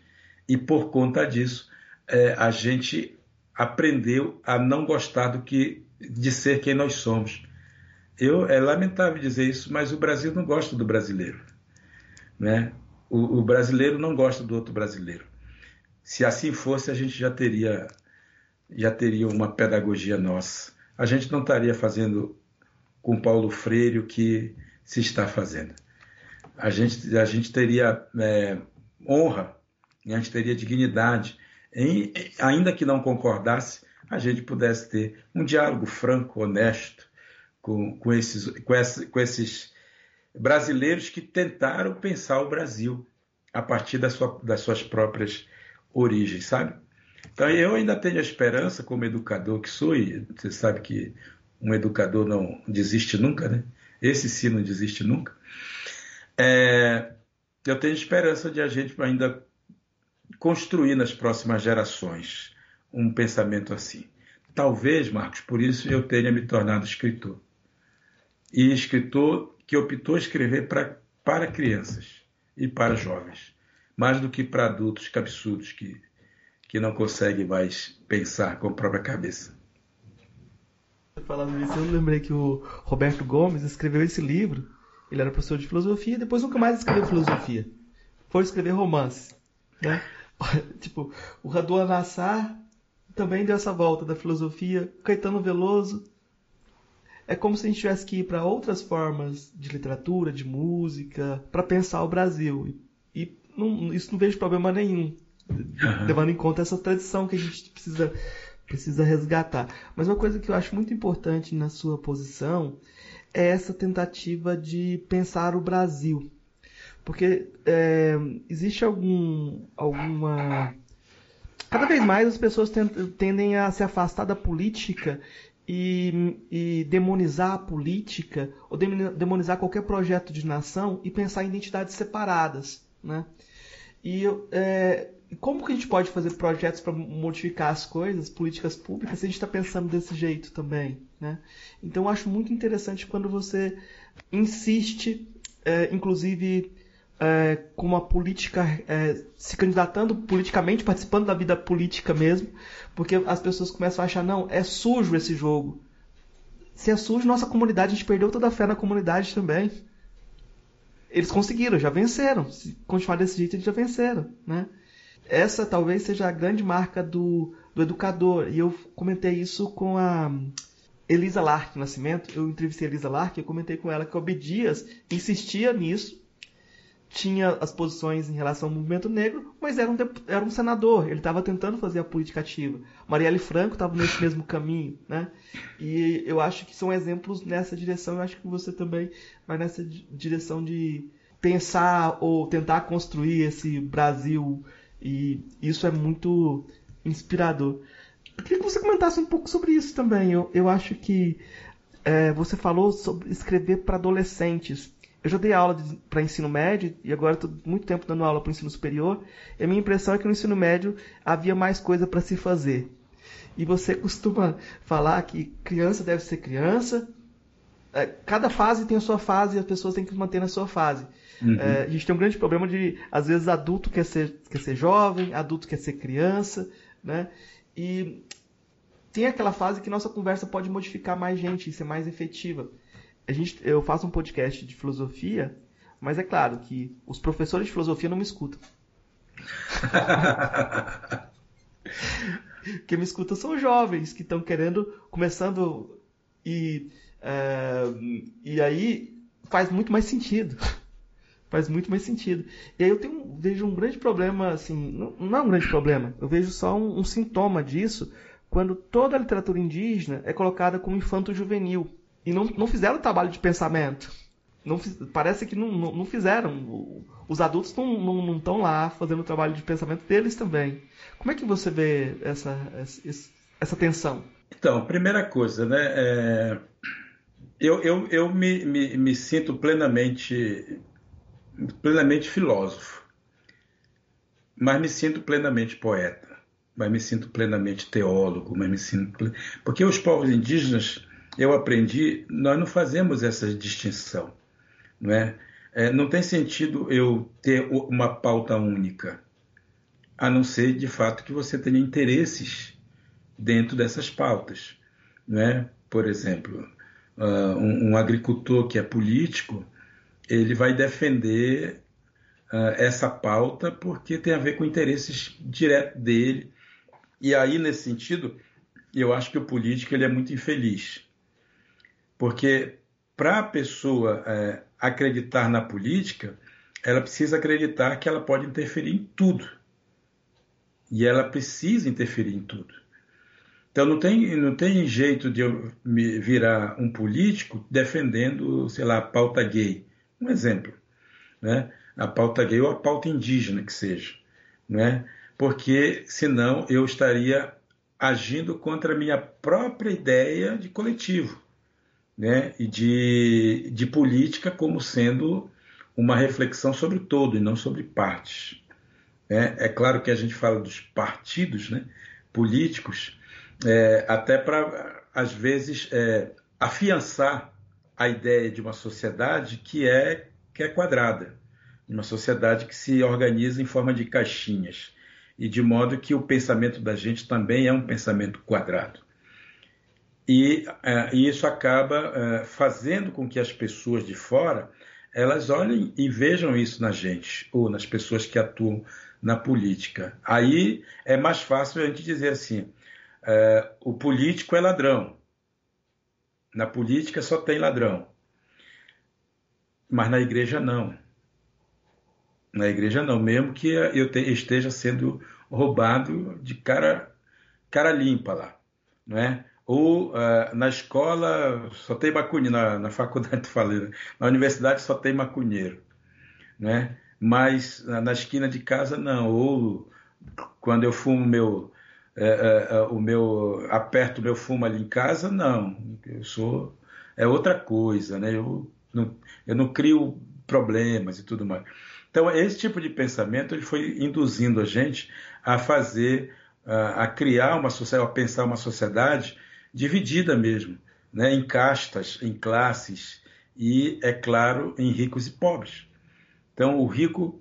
E por conta disso, é, a gente aprendeu a não gostar do que de ser quem nós somos. Eu é lamentável dizer isso, mas o Brasil não gosta do brasileiro, né? O, o brasileiro não gosta do outro brasileiro. Se assim fosse, a gente já teria já teria uma pedagogia nossa. A gente não estaria fazendo com Paulo Freire o que se está fazendo. A gente, a gente teria é, honra, a gente teria dignidade, em, ainda que não concordasse, a gente pudesse ter um diálogo franco, honesto com, com, esses, com, essa, com esses brasileiros que tentaram pensar o Brasil a partir da sua, das suas próprias origens, sabe? Então eu ainda tenho a esperança, como educador que sou, e você sabe que um educador não desiste nunca, né? Esse sim não desiste nunca. É, eu tenho esperança de a gente ainda construir nas próximas gerações um pensamento assim. Talvez, Marcos, por isso eu tenha me tornado escritor. E escritor que optou escrever pra, para crianças e para jovens, mais do que para adultos cabeçudos que, que não conseguem mais pensar com a própria cabeça. Falando isso, eu lembrei que o Roberto Gomes escreveu esse livro. Ele era professor de filosofia e depois nunca mais escreveu filosofia. Foi escrever romance. Né? tipo, o Radu Nassar também deu essa volta da filosofia. Caetano Veloso. É como se a gente tivesse que ir para outras formas de literatura, de música, para pensar o Brasil. E, e não, isso não vejo problema nenhum, uhum. levando em conta essa tradição que a gente precisa, precisa resgatar. Mas uma coisa que eu acho muito importante na sua posição é essa tentativa de pensar o Brasil. Porque é, existe algum, alguma cada vez mais as pessoas tendem a se afastar da política e, e, demonizar a política ou demonizar qualquer projeto de nação e pensar em identidades separadas, né? E é, como que a gente pode fazer projetos para modificar as coisas, políticas públicas, se a gente está pensando desse jeito também, né? Então eu acho muito interessante quando você insiste, é, inclusive é, com uma política, é, se candidatando politicamente, participando da vida política mesmo, porque as pessoas começam a achar, não, é sujo esse jogo. Se é sujo, nossa comunidade, a gente perdeu toda a fé na comunidade também. Eles conseguiram, já venceram. Se continuar desse jeito, eles já venceram, né? Essa talvez seja a grande marca do, do educador. E eu comentei isso com a Elisa Lark Nascimento. Eu entrevistei a Elisa Lark, eu comentei com ela que o Obedias insistia nisso, tinha as posições em relação ao movimento negro, mas era um, era um senador, ele estava tentando fazer a política ativa. Marielle Franco estava nesse mesmo caminho, né? E eu acho que são exemplos nessa direção, eu acho que você também vai nessa direção de pensar ou tentar construir esse Brasil, e isso é muito inspirador. Eu queria que você comentasse um pouco sobre isso também. Eu, eu acho que é, você falou sobre escrever para adolescentes. Eu já dei aula para ensino médio e agora estou muito tempo dando aula para ensino superior. E a minha impressão é que no ensino médio havia mais coisa para se fazer. E você costuma falar que criança deve ser criança. É, cada fase tem a sua fase e as pessoas têm que manter na sua fase. Uhum. É, a gente tem um grande problema de, às vezes, adulto quer ser, quer ser jovem, adulto quer ser criança, né? E tem aquela fase que nossa conversa pode modificar mais gente e ser mais efetiva a gente, eu faço um podcast de filosofia, mas é claro que os professores de filosofia não me escutam. Quem me escuta são jovens que estão querendo, começando e é, e aí faz muito mais sentido. faz muito mais sentido. E aí eu tenho, vejo um grande problema, assim, não, não é um grande problema, eu vejo só um, um sintoma disso quando toda a literatura indígena é colocada como infanto-juvenil e não, não fizeram trabalho de pensamento. Não, parece que não, não, não fizeram. Os adultos não estão lá fazendo o trabalho de pensamento deles também. Como é que você vê essa, essa, essa tensão? Então, primeira coisa, né? É, eu eu, eu me, me, me sinto plenamente, plenamente filósofo, mas me sinto plenamente poeta, mas me sinto plenamente teólogo, mas me sinto. Porque os povos indígenas eu aprendi, nós não fazemos essa distinção, não é? é? Não tem sentido eu ter uma pauta única, a não ser de fato que você tenha interesses dentro dessas pautas, não é? Por exemplo, uh, um, um agricultor que é político, ele vai defender uh, essa pauta porque tem a ver com interesses diretos dele. E aí, nesse sentido, eu acho que o político ele é muito infeliz. Porque para a pessoa é, acreditar na política, ela precisa acreditar que ela pode interferir em tudo. E ela precisa interferir em tudo. Então não tem, não tem jeito de eu me virar um político defendendo, sei lá, a pauta gay. Um exemplo. Né? A pauta gay ou a pauta indígena que seja. Né? Porque senão eu estaria agindo contra a minha própria ideia de coletivo. Né? E de, de política como sendo uma reflexão sobre o todo e não sobre partes. É, é claro que a gente fala dos partidos né, políticos, é, até para, às vezes, é, afiançar a ideia de uma sociedade que é, que é quadrada, de uma sociedade que se organiza em forma de caixinhas, e de modo que o pensamento da gente também é um pensamento quadrado. E, é, e isso acaba é, fazendo com que as pessoas de fora elas olhem e vejam isso na gente, ou nas pessoas que atuam na política. Aí é mais fácil a gente dizer assim: é, o político é ladrão. Na política só tem ladrão. Mas na igreja não. Na igreja não, mesmo que eu te, esteja sendo roubado de cara, cara limpa lá. Não é? Ou uh, na escola só tem maconheiro, na, na faculdade falei, né? na universidade só tem maconheiro. Né? mas na esquina de casa não. Ou quando eu fumo meu, é, é, é, o meu aperto meu fumo ali em casa, não. Eu sou é outra coisa, né? Eu não, eu não crio problemas e tudo mais. Então esse tipo de pensamento ele foi induzindo a gente a fazer, a, a criar uma sociedade, a pensar uma sociedade dividida mesmo, né? Em castas, em classes e é claro em ricos e pobres. Então, o rico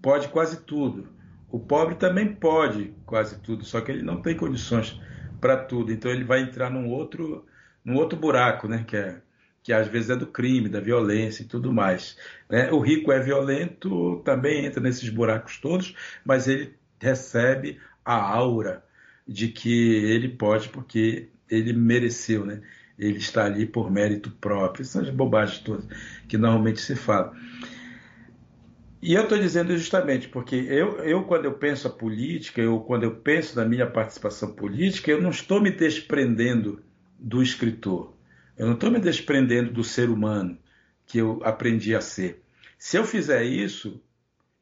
pode quase tudo. O pobre também pode quase tudo, só que ele não tem condições para tudo. Então, ele vai entrar num outro, num outro buraco, né? Que, é, que às vezes é do crime, da violência e tudo mais. Né? O rico é violento, também entra nesses buracos todos, mas ele recebe a aura de que ele pode porque ele mereceu, né? Ele está ali por mérito próprio. Essas bobagens todas que normalmente se fala. E eu estou dizendo justamente porque eu, eu, quando eu penso a política, eu, quando eu penso na minha participação política, eu não estou me desprendendo do escritor. Eu não estou me desprendendo do ser humano que eu aprendi a ser. Se eu fizer isso,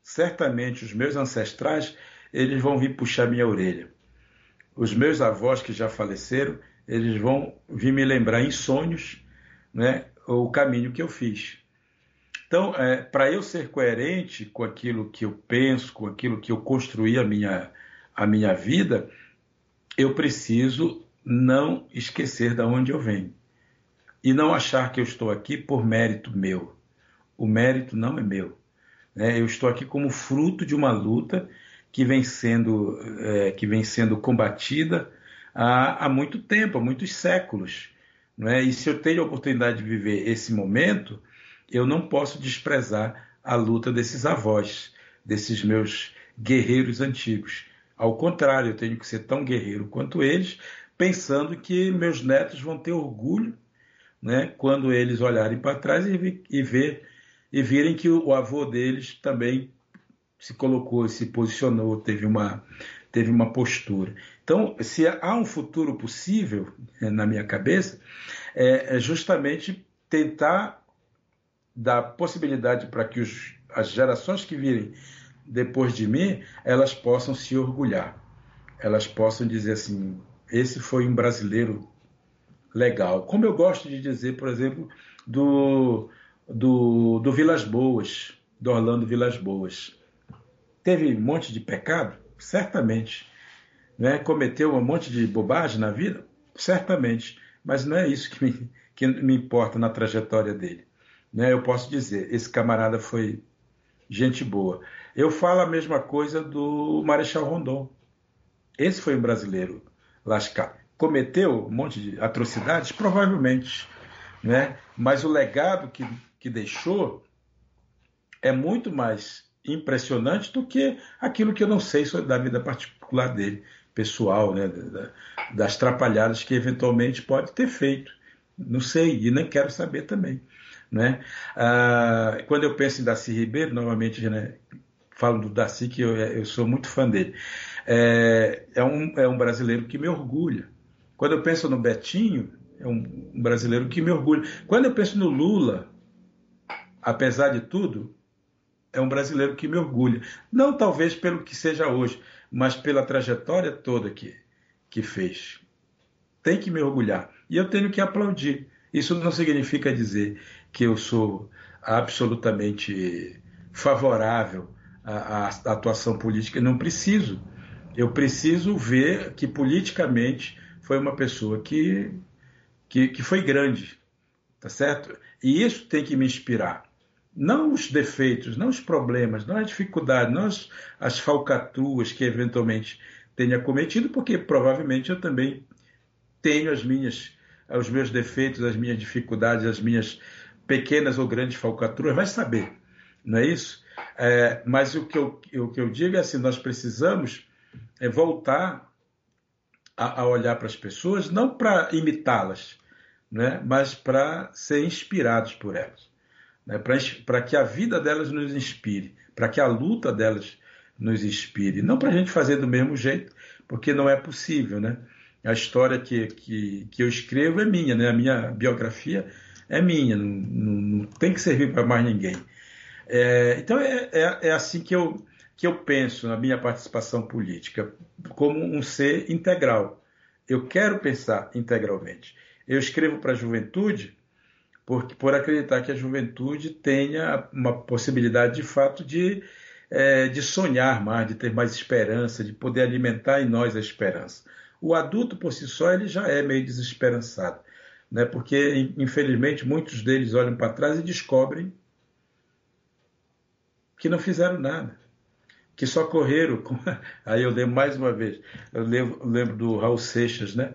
certamente os meus ancestrais eles vão vir puxar minha orelha. Os meus avós que já faleceram, eles vão vir me lembrar em sonhos né, o caminho que eu fiz. Então, é, para eu ser coerente com aquilo que eu penso, com aquilo que eu construí a minha, a minha vida, eu preciso não esquecer de onde eu venho. E não achar que eu estou aqui por mérito meu. O mérito não é meu. Né? Eu estou aqui como fruto de uma luta que vem sendo, é, que vem sendo combatida há, há muito tempo, há muitos séculos. Né? E se eu tenho a oportunidade de viver esse momento, eu não posso desprezar a luta desses avós, desses meus guerreiros antigos. Ao contrário, eu tenho que ser tão guerreiro quanto eles, pensando que meus netos vão ter orgulho né, quando eles olharem para trás e, e, ver, e virem que o, o avô deles também se colocou, se posicionou, teve uma, teve uma postura. Então, se há um futuro possível né, na minha cabeça, é, é justamente tentar da possibilidade para que os, as gerações que virem depois de mim, elas possam se orgulhar. Elas possam dizer assim, esse foi um brasileiro legal. Como eu gosto de dizer, por exemplo, do, do, do Vilas Boas, do Orlando Vilas Boas. Teve um monte de pecado? Certamente. Né? Cometeu um monte de bobagem na vida? Certamente. Mas não é isso que me, que me importa na trajetória dele né, eu posso dizer, esse camarada foi gente boa. Eu falo a mesma coisa do Marechal Rondon. Esse foi um brasileiro lascado. Cometeu um monte de atrocidades? Provavelmente. Né? Mas o legado que, que deixou é muito mais impressionante do que aquilo que eu não sei sobre da vida particular dele, pessoal, né, das trapalhadas que eventualmente pode ter feito. Não sei e nem quero saber também. Né? Ah, quando eu penso em Darcy Ribeiro, novamente né, falo do Darcy, que eu, eu sou muito fã dele, é, é, um, é um brasileiro que me orgulha. Quando eu penso no Betinho, é um, um brasileiro que me orgulha. Quando eu penso no Lula, apesar de tudo, é um brasileiro que me orgulha. Não talvez pelo que seja hoje, mas pela trajetória toda que, que fez. Tem que me orgulhar. E eu tenho que aplaudir. Isso não significa dizer que eu sou absolutamente favorável à, à atuação política. Não preciso. Eu preciso ver que politicamente foi uma pessoa que, que, que foi grande. Tá certo? E isso tem que me inspirar não os defeitos, não os problemas, não as dificuldades, não as, as falcatruas que eventualmente tenha cometido, porque provavelmente eu também tenho as minhas, os meus defeitos, as minhas dificuldades, as minhas pequenas ou grandes falcatruas, vai saber, não é isso? É, mas o que, eu, o que eu digo é assim, nós precisamos é voltar a, a olhar para as pessoas, não para imitá-las, né, mas para ser inspirados por elas né, para que a vida delas nos inspire, para que a luta delas nos inspire. Não para a gente fazer do mesmo jeito, porque não é possível. Né? A história que, que, que eu escrevo é minha, né? a minha biografia é minha, não, não, não tem que servir para mais ninguém. É, então é, é, é, assim que eu, que eu penso na minha participação política, como um ser integral. Eu quero pensar integralmente. Eu escrevo para a juventude por, por acreditar que a juventude tenha uma possibilidade de fato de, é, de sonhar mais, de ter mais esperança, de poder alimentar em nós a esperança. O adulto por si só ele já é meio desesperançado, né? porque infelizmente muitos deles olham para trás e descobrem que não fizeram nada, que só correram. Aí eu lembro mais uma vez, eu lembro, lembro do Raul Seixas, né?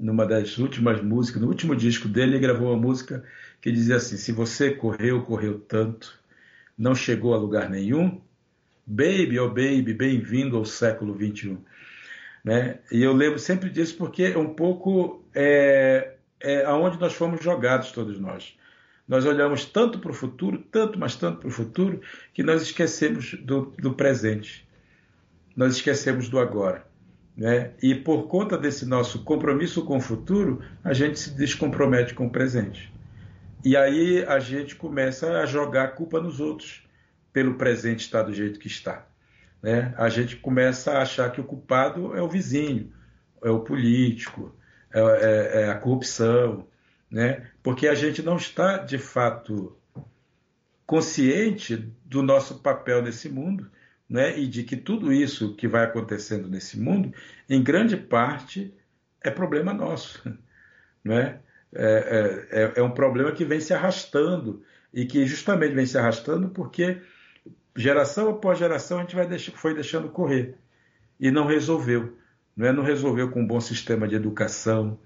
numa das últimas músicas, no último disco dele, ele gravou uma música que dizia assim: Se você correu, correu tanto, não chegou a lugar nenhum, baby, oh baby, bem-vindo ao século XXI. Né? E eu lembro sempre disso porque é um pouco é, é aonde nós fomos jogados, todos nós. Nós olhamos tanto para o futuro, tanto, mas tanto para o futuro, que nós esquecemos do, do presente. Nós esquecemos do agora. Né? E por conta desse nosso compromisso com o futuro, a gente se descompromete com o presente. E aí a gente começa a jogar a culpa nos outros pelo presente estar do jeito que está. Né? A gente começa a achar que o culpado é o vizinho, é o político, é, é, é a corrupção, né? porque a gente não está de fato consciente do nosso papel nesse mundo né? e de que tudo isso que vai acontecendo nesse mundo, em grande parte, é problema nosso. Né? É, é, é, é, um problema que vem se arrastando e que justamente vem se arrastando porque geração após geração a gente vai foi deixando correr e não resolveu. Não, é? não resolveu com um bom sistema de educação,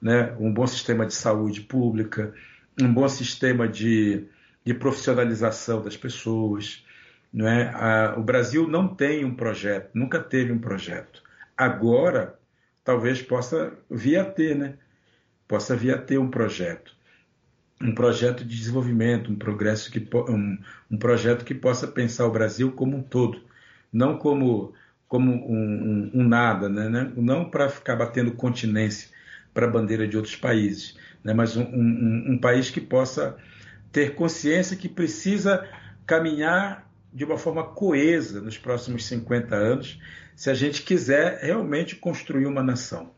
né? um bom sistema de saúde pública, um bom sistema de, de profissionalização das pessoas. Não é? A, o Brasil não tem um projeto, nunca teve um projeto. Agora, talvez possa vir a ter, né? Possa vir a ter um projeto, um projeto de desenvolvimento, um progresso que um, um projeto que possa pensar o Brasil como um todo, não como como um, um, um nada, né? não para ficar batendo continência para a bandeira de outros países, né? mas um, país que possa ter consciência que precisa caminhar de uma forma coesa nos próximos 50 anos, se a gente quiser realmente construir uma nação.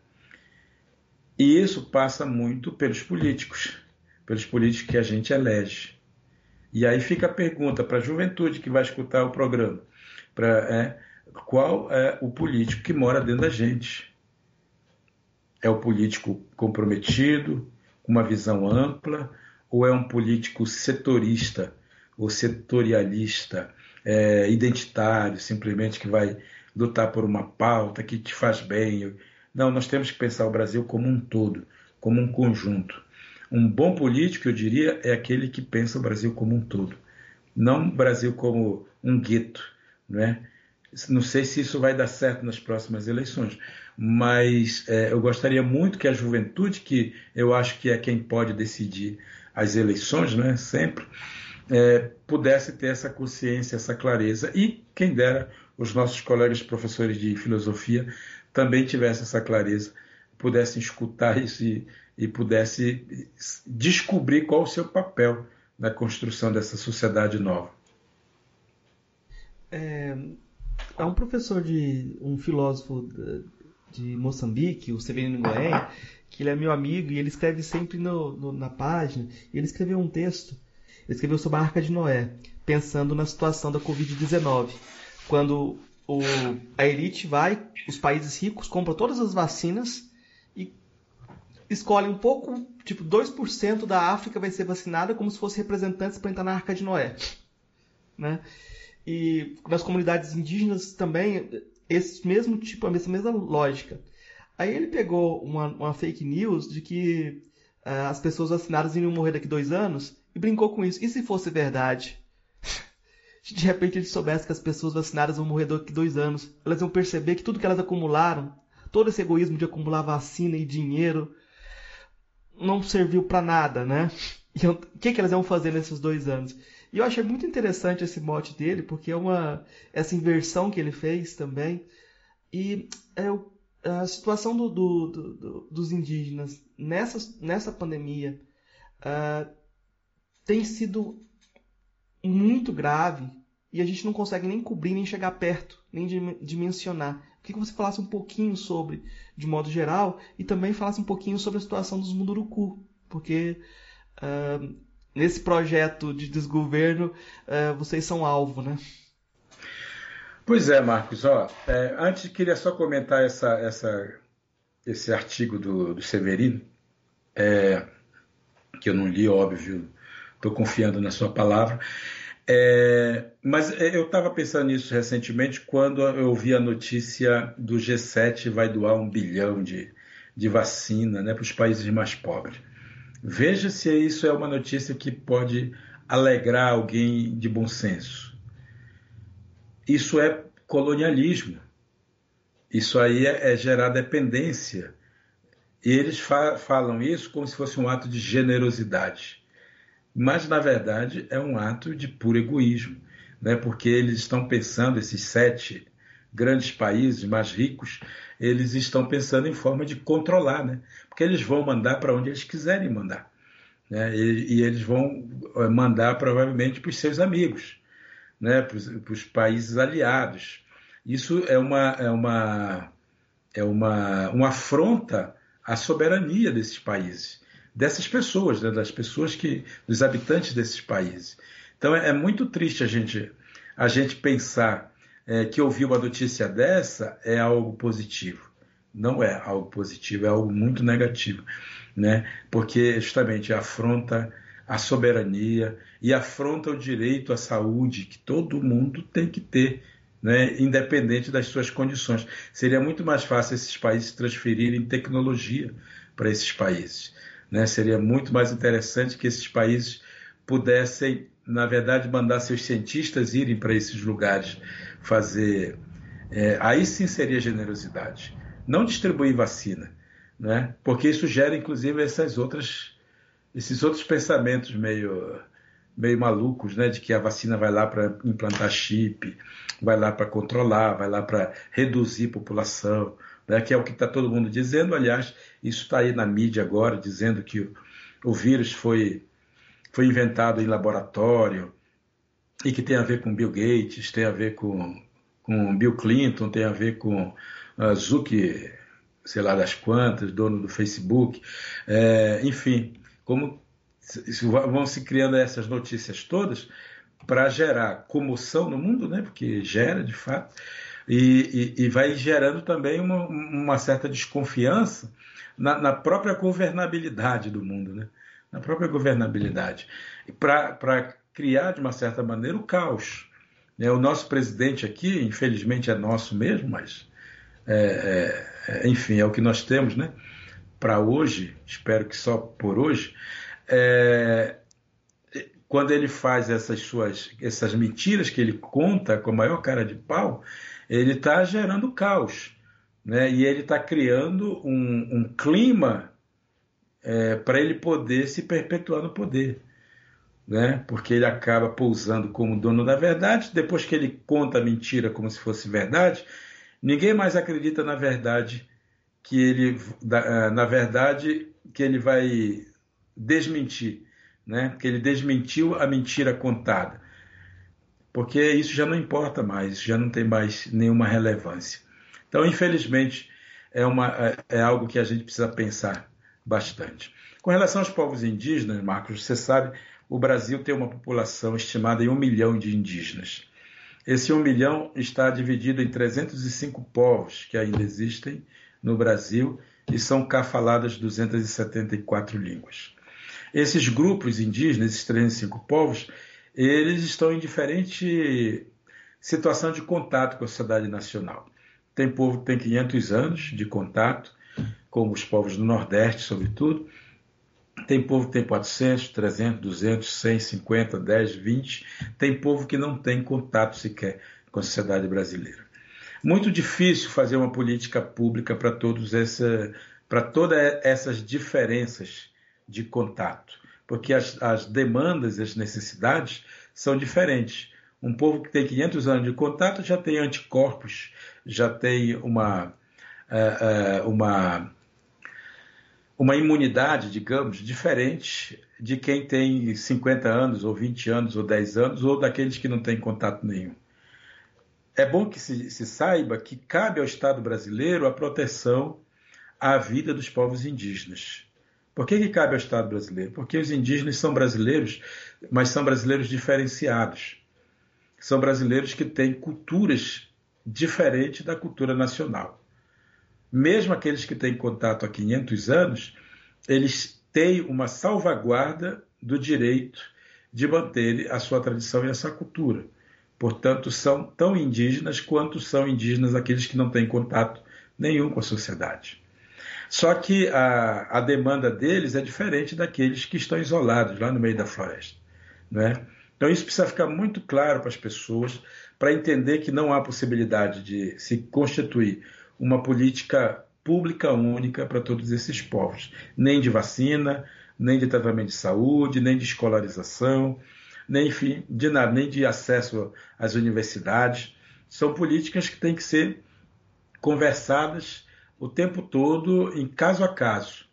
E isso passa muito pelos políticos, pelos políticos que a gente elege. E aí fica a pergunta para a juventude que vai escutar o programa: pra, é, qual é o político que mora dentro da gente? É o político comprometido, com uma visão ampla, ou é um político setorista ou setorialista, é, identitário, simplesmente que vai lutar por uma pauta que te faz bem? Não, nós temos que pensar o Brasil como um todo, como um conjunto. Um bom político, eu diria, é aquele que pensa o Brasil como um todo. Não o Brasil como um gueto, não é? Não sei se isso vai dar certo nas próximas eleições, mas é, eu gostaria muito que a juventude, que eu acho que é quem pode decidir as eleições, né, sempre, é, pudesse ter essa consciência, essa clareza e, quem dera, os nossos colegas professores de filosofia também tivessem essa clareza, pudessem escutar isso e, e pudesse descobrir qual o seu papel na construção dessa sociedade nova. É, há um professor de um filósofo de Moçambique, o Severino Goen, que ele é meu amigo e ele escreve sempre no, no, na página. E ele escreveu um texto. Ele escreveu sobre a Arca de Noé, pensando na situação da Covid-19, quando o, a elite vai, os países ricos compram todas as vacinas e escolhem um pouco, tipo 2% da África vai ser vacinada como se fosse representantes para entrar na Arca de Noé, né? E nas comunidades indígenas também, esse mesmo tipo, essa mesma lógica. Aí ele pegou uma, uma fake news de que uh, as pessoas vacinadas iriam morrer daqui dois anos e brincou com isso. E se fosse verdade? De repente ele soubesse que as pessoas vacinadas vão morrer daqui dois anos, elas vão perceber que tudo que elas acumularam, todo esse egoísmo de acumular vacina e dinheiro, não serviu para nada, né? E o que, que elas vão fazer nesses dois anos? E eu achei muito interessante esse mote dele, porque é uma essa inversão que ele fez também. E é, a situação do, do, do, dos indígenas nessa, nessa pandemia uh, tem sido muito grave e a gente não consegue nem cobrir, nem chegar perto, nem dimensionar. Queria que você falasse um pouquinho sobre, de modo geral, e também falasse um pouquinho sobre a situação dos Munduruku, porque uh, nesse projeto de desgoverno uh, vocês são alvo, né? Pois é, Marcos. Ó, é, antes queria só comentar essa, essa, esse artigo do, do Severino, é, que eu não li, óbvio, estou confiando na sua palavra. É, mas é, eu estava pensando nisso recentemente quando eu vi a notícia do G7 vai doar um bilhão de, de vacina né, para os países mais pobres. Veja se isso é uma notícia que pode alegrar alguém de bom senso. Isso é colonialismo. Isso aí é, é gerar dependência. E eles fa falam isso como se fosse um ato de generosidade. Mas, na verdade, é um ato de puro egoísmo, né? porque eles estão pensando, esses sete grandes países mais ricos, eles estão pensando em forma de controlar, né? Porque eles vão mandar para onde eles quiserem mandar. Né? E, e eles vão eh, mandar provavelmente para os seus amigos, né? para os países aliados. Isso é uma, é uma, é uma, uma afronta à soberania desses países, dessas pessoas, né? das pessoas que, dos habitantes desses países. Então é, é muito triste a gente, a gente pensar é, que ouvir uma notícia dessa é algo positivo. Não é algo positivo, é algo muito negativo, né? Porque justamente afronta a soberania e afronta o direito à saúde que todo mundo tem que ter, né? independente das suas condições. Seria muito mais fácil esses países transferirem tecnologia para esses países. Né? Seria muito mais interessante que esses países pudessem, na verdade, mandar seus cientistas irem para esses lugares fazer. É, aí sim seria generosidade. Não distribuir vacina, né? porque isso gera, inclusive, essas outras, esses outros pensamentos meio, meio malucos, né? de que a vacina vai lá para implantar chip, vai lá para controlar, vai lá para reduzir população, né? que é o que está todo mundo dizendo. Aliás, isso está aí na mídia agora, dizendo que o, vírus foi, foi inventado em laboratório, e que tem a ver com Bill Gates, tem a ver com, com Bill Clinton, tem a ver com uh, Zuck, sei lá das quantas, dono do Facebook, é, enfim, como vão se criando essas notícias todas para gerar comoção no mundo, né? Porque gera de fato e, e, vai gerando também uma, uma certa desconfiança na, na, própria governabilidade do mundo, né? Na própria governabilidade. Para criar, de uma certa maneira, o caos. É, o nosso presidente aqui, infelizmente é nosso mesmo, mas, é, é, enfim, é o que nós temos, né? Para hoje, espero que só por hoje, é, quando ele faz essas suas essas mentiras que ele conta com a maior cara de pau, ele está gerando caos, né? E ele está criando um, um clima é, para ele poder se perpetuar no poder, né? Porque ele acaba pousando como dono da verdade. Depois que ele conta a mentira como se fosse verdade, ninguém mais acredita na verdade que ele, na verdade, que ele vai desmentir né? que ele desmentiu a mentira contada. Porque isso já não importa mais, já não tem mais nenhuma relevância. Então, infelizmente, é, uma, é, é algo que a gente precisa pensar bastante. Com relação aos povos indígenas, Marcos, você sabe, o Brasil tem uma população estimada em um milhão de indígenas. Esse um milhão está dividido em 305 povos que ainda existem no Brasil e são cá faladas 274 línguas. Esses grupos indígenas, esses 305 povos, eles estão em diferente situação de contato com a sociedade nacional. Tem povo que tem 500 anos de contato, como os povos do Nordeste, sobretudo. Tem povo que tem 400, 300, 200, 100, 50, 10, 20. Tem povo que não tem contato sequer com a sociedade brasileira. Muito difícil fazer uma política pública para todos essa, para todas essas diferenças de contato, porque as, as demandas e as necessidades são diferentes. Um povo que tem 500 anos de contato já tem anticorpos, já tem uma, é, é, uma, uma imunidade, digamos, diferente de quem tem 50 anos, ou 20 anos, ou 10 anos, ou daqueles que não têm contato nenhum. É bom que se, se saiba que cabe ao Estado brasileiro a proteção à vida dos povos indígenas. Por que, que cabe ao Estado brasileiro? Porque os indígenas são brasileiros, mas são brasileiros diferenciados. São brasileiros que têm culturas diferentes da cultura nacional. Mesmo aqueles que têm contato há 500 anos, eles têm uma salvaguarda do direito de manter a sua tradição e a sua cultura. Portanto, são tão indígenas quanto são indígenas aqueles que não têm contato nenhum com a sociedade. Só que a, a demanda deles é diferente daqueles que estão isolados lá no meio da floresta. Né? Então isso precisa ficar muito claro para as pessoas, para entender que não há possibilidade de se constituir uma política pública única para todos esses povos, nem de vacina, nem de tratamento de saúde, nem de escolarização, nem enfim, de nada, nem de acesso às universidades. São políticas que têm que ser conversadas o tempo todo, em caso a caso.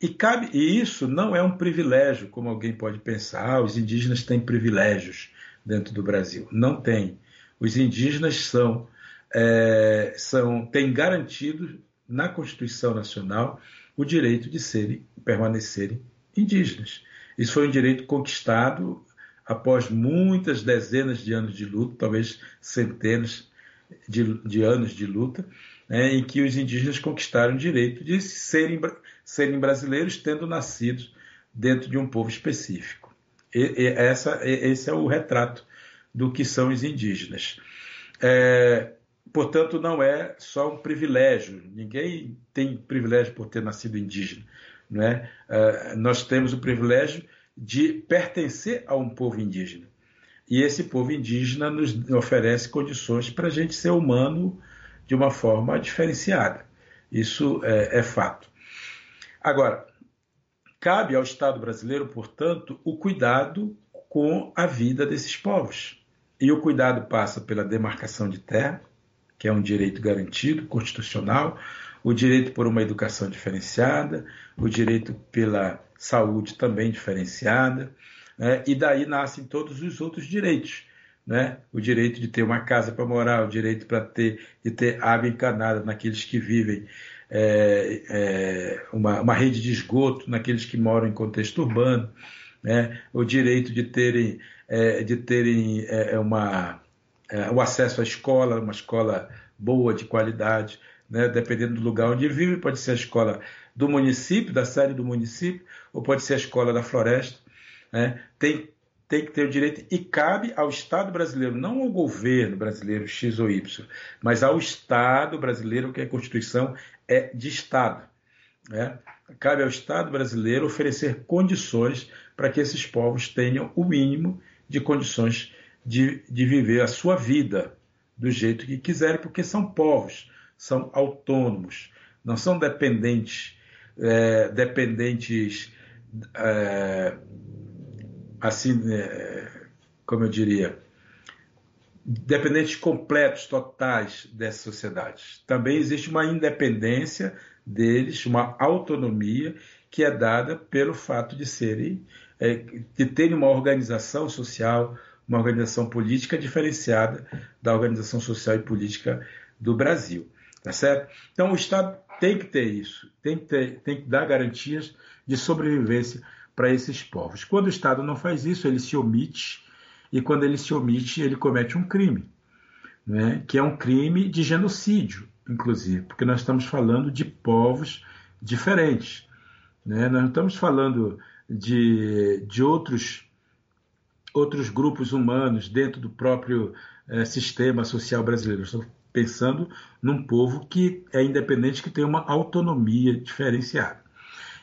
E, cabe, e isso não é um privilégio, como alguém pode pensar. Ah, os indígenas têm privilégios dentro do Brasil. Não tem. Os indígenas são, é, são têm garantido na Constituição Nacional o direito de serem, permanecerem indígenas. Isso foi um direito conquistado após muitas dezenas de anos de luta, talvez centenas de, de anos de luta, né, em que os indígenas conquistaram o direito de serem, serem brasileiros tendo nascido dentro de um povo específico. E, e essa, esse é o retrato do que são os indígenas. É, portanto, não é só um privilégio, ninguém tem privilégio por ter nascido indígena. Não é? é nós temos o privilégio de pertencer a um povo indígena. E esse povo indígena nos oferece condições para a gente ser humano de uma forma diferenciada. Isso é, é fato. Agora, cabe ao Estado brasileiro, portanto, o cuidado com a vida desses povos. E o cuidado passa pela demarcação de terra, que é um direito garantido, constitucional, o direito por uma educação diferenciada, o direito pela saúde também diferenciada, né? e daí nascem todos os outros direitos, né? o direito de ter uma casa para morar, o direito para ter de ter água encanada naqueles que vivem é, é, uma, uma, rede de esgoto naqueles que moram em contexto urbano, né? o direito de terem é, de terem é, uma é, o acesso à escola, uma escola boa de qualidade, né? dependendo do lugar onde vive, pode ser a escola do município, da sede do município, ou pode ser a escola da floresta. Né? Tem tem que ter o direito e cabe ao Estado brasileiro, não ao governo brasileiro X ou Y, mas ao Estado brasileiro, que a Constituição é de Estado. Né? cabe ao Estado brasileiro oferecer condições para que esses povos tenham o mínimo de condições de, de viver a sua vida do jeito que quiserem, porque são povos, são autônomos, não são dependentes, é, dependentes é, assim, é, como eu diria, dependentes completos, totais dessas sociedades. Também existe uma independência deles, uma autonomia que é dada pelo fato de serem, é, de terem uma organização social, uma organização política diferenciada da organização social e política do Brasil. Tá certo? Então o Estado tem que ter isso, tem que, ter, tem que dar garantias de sobrevivência para esses povos. Quando o Estado não faz isso, ele se omite, e quando ele se omite, ele comete um crime, né? que é um crime de genocídio, inclusive, porque nós estamos falando de povos diferentes. Né? Nós não estamos falando de, de outros, outros grupos humanos dentro do próprio é, sistema social brasileiro. Estamos pensando num povo que é independente, que tem uma autonomia diferenciada.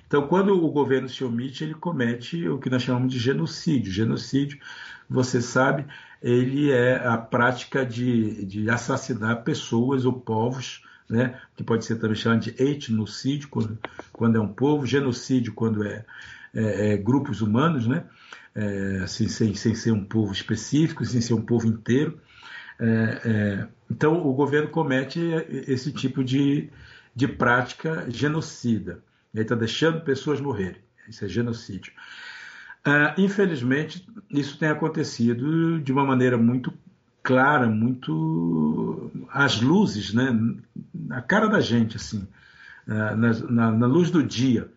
Então, quando o governo se omite, ele comete o que nós chamamos de genocídio. Genocídio, você sabe, ele é a prática de, de assassinar pessoas ou povos, né? que pode ser também chamado de etnocídio, quando, quando é um povo, genocídio, quando é, é, é grupos humanos, né? É, assim, sem, sem ser um povo específico, sem ser um povo inteiro. É, é, então, o governo comete esse tipo de, de prática genocida. Ele está deixando pessoas morrerem. Isso é genocídio. Uh, infelizmente, isso tem acontecido de uma maneira muito clara, muito às luzes, né? na cara da gente, assim, uh, na, na, na, luz do dia.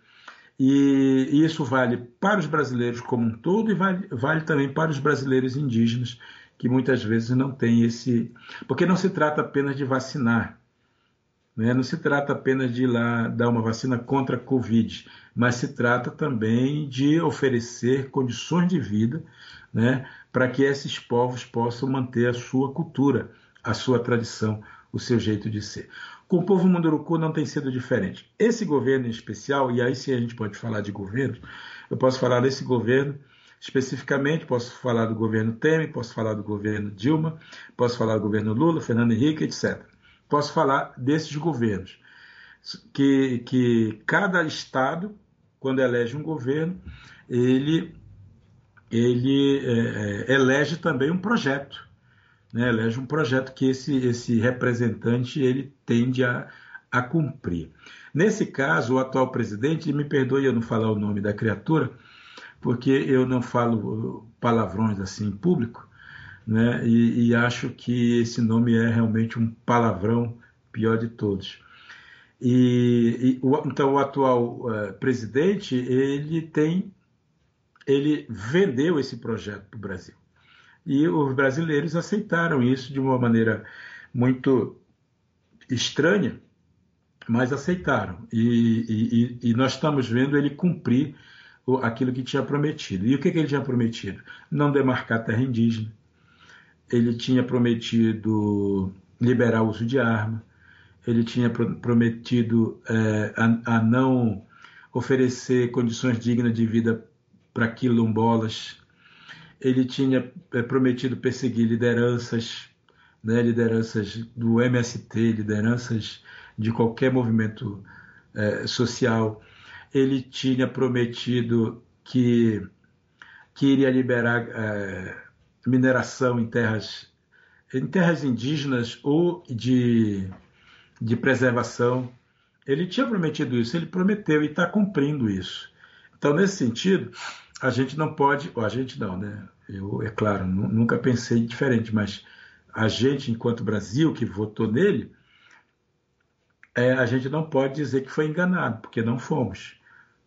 E, e, isso vale para os brasileiros como um todo e vale, vale também para os brasileiros indígenas, que muitas vezes não têm esse. Porque não se trata apenas de vacinar, né? Não se trata apenas de ir lá dar uma vacina contra a Covid, mas se trata também de oferecer condições de vida né, para que esses povos possam manter a sua cultura, a sua tradição, o seu jeito de ser. Com o povo munduruku não tem sido diferente. Esse governo em especial, e aí sim a gente pode falar de governos, eu posso falar desse governo especificamente, posso falar do governo Temer, posso falar do governo Dilma, posso falar do governo Lula, Fernando Henrique, etc posso falar desses governos, que, que cada estado, quando elege um governo, ele, ele é, é, elege também um projeto, né? elege um projeto que esse, esse representante ele tende a, a cumprir. Nesse caso, o atual presidente, me perdoe eu não falar o nome da criatura, porque eu não falo palavrões assim em público, né? E, e, acho que esse nome é realmente um palavrão pior de todos. E, e o, então o atual uh, presidente ele tem ele vendeu esse projeto para o Brasil e os brasileiros aceitaram isso de uma maneira muito estranha, mas aceitaram e, e, nós estamos vendo ele cumprir aquilo que tinha prometido. E o que, que ele tinha prometido? Não demarcar terra indígena, ele tinha prometido liberar o uso de arma, ele tinha prometido é, a, a, não oferecer condições dignas de vida para quilombolas, ele tinha é, prometido perseguir lideranças, né, lideranças do MST, lideranças de qualquer movimento é, social, ele tinha prometido que, que iria liberar é, mineração em terras, em terras indígenas ou de, de preservação. Ele tinha prometido isso, ele prometeu e está cumprindo isso. Então, nesse sentido, a gente não pode, ou a gente não, né? Eu, é claro, nunca pensei diferente, mas a gente, enquanto Brasil, que votou nele, é, a gente não pode dizer que foi enganado, porque não fomos.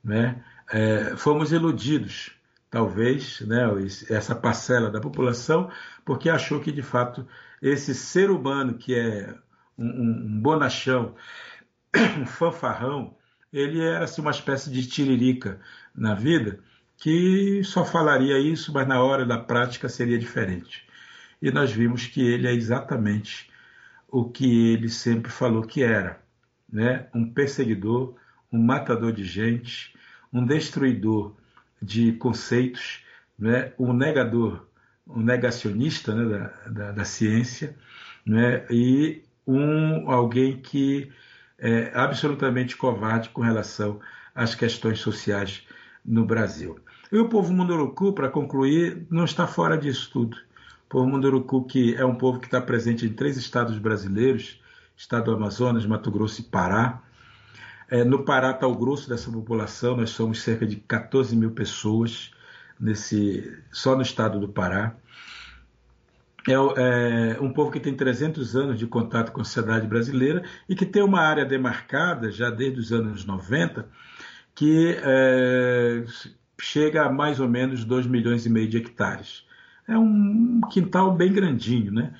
Né? É, fomos iludidos talvez, né, essa parcela da população, porque achou que de fato esse ser humano que é um, um bonachão, um fanfarrão, ele era assim, uma espécie de tiririca na vida que só falaria isso, mas na hora da prática seria diferente. E nós vimos que ele é exatamente o que ele sempre falou que era, né? um perseguidor, um matador de gente, um destruidor de conceitos, né? um negador, um negacionista né? da, da, da ciência, né? e um alguém que é absolutamente covarde com relação às questões sociais no Brasil. E o povo Munduruku, para concluir, não está fora disso tudo. O povo Munduruku, que é um povo que está presente em três estados brasileiros, estado do Amazonas, Mato Grosso e Pará. É, no Pará está o grosso dessa população, nós somos cerca de 14 mil pessoas nesse, só no estado do Pará. É, é, um povo que tem 300 anos de contato com a sociedade brasileira e que tem uma área demarcada já desde os anos 90 que é, chega a mais ou menos 2 milhões e meio de hectares. É um quintal bem grandinho, né?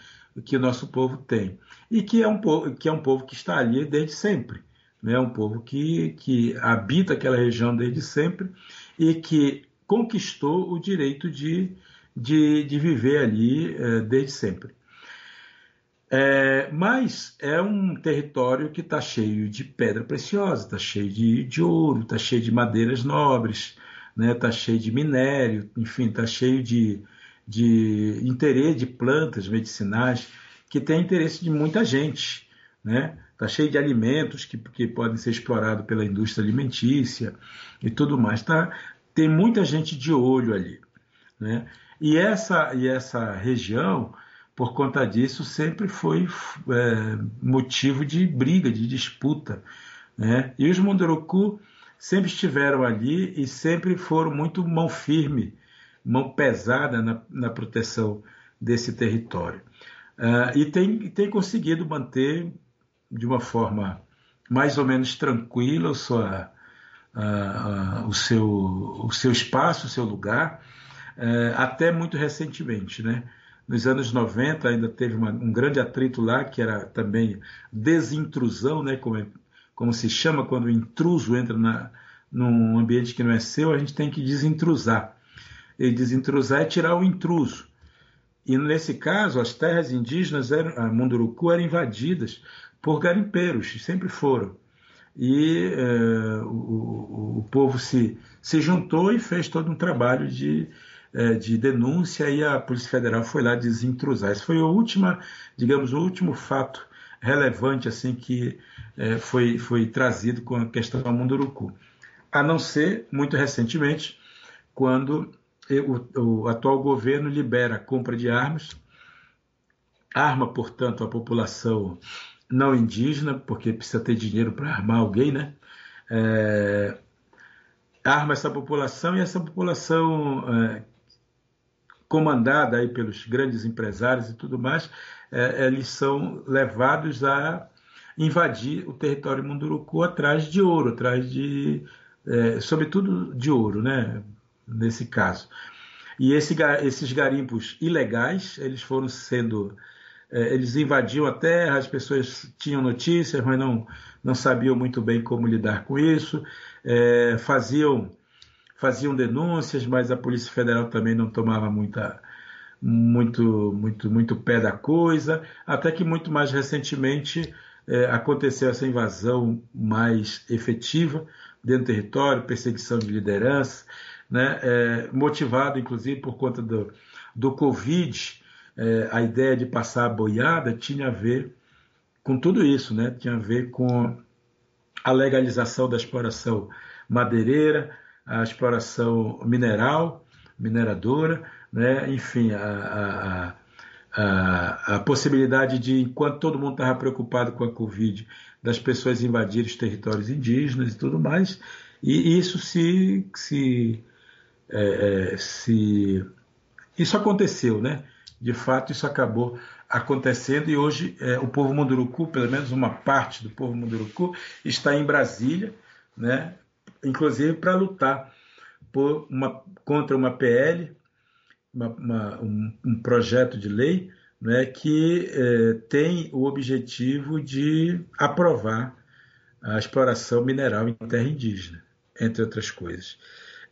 Que o nosso povo tem. E que é um povo que, é um povo que está ali desde sempre. Né? Um povo que, que habita aquela região desde sempre e que conquistou o direito de, de, de viver ali é, desde sempre. É, mas é um território que está cheio de pedra preciosa, está cheio de, de ouro, está cheio de madeiras nobres, está né, tá cheio de minério, enfim, está cheio de, de interesse de plantas medicinais que tem interesse de muita gente. Né? Está cheio de alimentos que, que podem ser explorados pela indústria alimentícia e tudo mais. Tá, tem muita gente de olho ali. Né? E, essa, e essa região, por conta disso, sempre foi é, motivo de briga, de disputa. Né? E os Munduruku sempre estiveram ali e sempre foram muito mão firme, mão pesada na, na proteção desse território. Uh, e tem, tem conseguido manter de uma forma mais ou menos tranquila o, sua, o, seu, o seu espaço, o seu lugar, até muito recentemente. Né? Nos anos 90 ainda teve uma, um grande atrito lá, que era também desintrusão, né? como é como se chama quando o intruso entra na, num ambiente que não é seu, a gente tem que desintrusar. E desintrusar é tirar o intruso. E nesse caso, as terras indígenas, eram, a Munduruku, eram invadidas por garimpeiros, sempre foram. E é, o, o, povo se, se juntou e fez todo um trabalho de, é, de denúncia e a Polícia Federal foi lá desintrusar. Esse foi o último, digamos, o último fato relevante assim que é, foi, foi trazido com a questão do Munduruku. A não ser, muito recentemente, quando o, o atual governo libera a compra de armas, arma, portanto, a população não indígena, porque precisa ter dinheiro para armar alguém, né? É, arma essa população e essa população é, comandada aí pelos grandes empresários e tudo mais, é, eles são levados a invadir o território Munduruku atrás de ouro, atrás de, é, sobretudo de ouro, né? Nesse caso. E esse, esses garimpos ilegais, eles foram sendo, eles invadiam a terra, as pessoas tinham notícias, mas não, não sabiam muito bem como lidar com isso, é, faziam, faziam denúncias, mas a Polícia Federal também não tomava muita, muito, muito, muito pé da coisa, até que muito mais recentemente é, aconteceu essa invasão mais efetiva dentro do território, perseguição de liderança, né, é, motivado inclusive por conta do, do Covid, é, a ideia de passar a boiada tinha a ver com tudo isso, né, tinha a ver com a legalização da exploração madeireira, a exploração mineral, mineradora, né, enfim, a, a a, a possibilidade de, enquanto todo mundo estava preocupado com a Covid, das pessoas invadirem os territórios indígenas e tudo mais, e isso se, se, é, é, se isso aconteceu, né? De fato, isso acabou acontecendo e hoje é, o povo munduruku, pelo menos uma parte do povo munduruku, está em Brasília, né? Inclusive para lutar por uma, contra uma PL uma, uma, um, um, projeto de lei né, que é, tem o objetivo de aprovar a exploração mineral em terra indígena, entre outras coisas.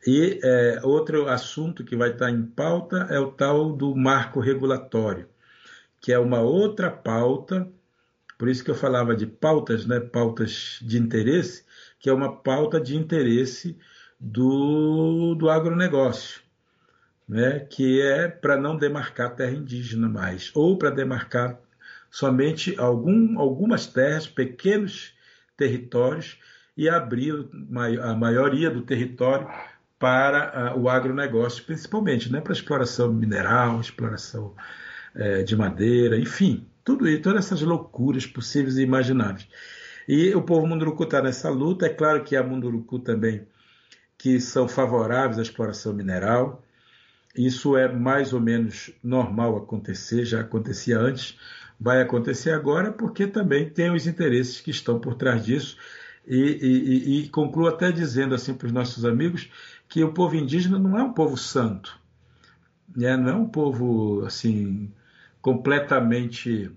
E é, outro assunto que vai estar em pauta é o tal do marco regulatório, que é uma outra pauta Por isso que eu falava de pautas, né? pautas de interesse, que é uma pauta de interesse do, do agronegócio, né? que é para não demarcar terra indígena mais, ou para demarcar somente algum, algumas terras, pequenos territórios, e abrir a maioria do território para o agronegócio, principalmente, né? para exploração mineral, exploração é, de madeira, enfim, tudo isso, todas essas loucuras possíveis e imagináveis. E o povo Munduruku está nessa luta. É claro que há Munduruku também que são favoráveis à exploração mineral. Isso é mais ou menos normal acontecer, já acontecia antes, vai acontecer agora, porque também tem os interesses que estão por trás disso. E, e, e concluo até dizendo assim para os nossos amigos que o povo indígena não é um povo santo, né? não é um povo assim completamente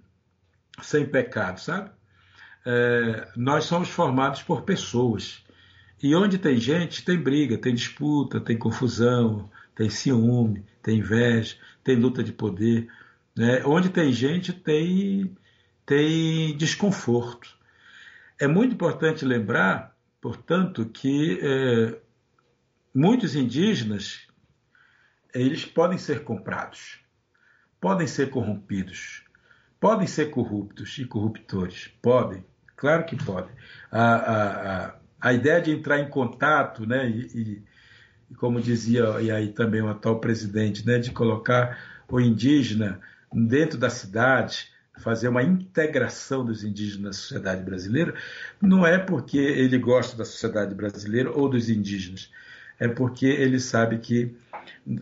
sem pecado, sabe? É, nós somos formados por pessoas. E onde tem gente, tem briga, tem disputa, tem confusão, tem ciúme, tem inveja, tem luta de poder. Né? Onde tem gente, tem, tem desconforto. É muito importante lembrar, portanto, que é, muitos indígenas eles podem ser comprados podem ser corrompidos, podem ser corruptos e corruptores, podem, claro que podem. A, a, a, a ideia de entrar em contato, né, e, e, como dizia e aí também o atual presidente, né, de colocar o indígena dentro da cidade, fazer uma integração dos indígenas na sociedade brasileira, não é porque ele gosta da sociedade brasileira ou dos indígenas, é porque ele sabe que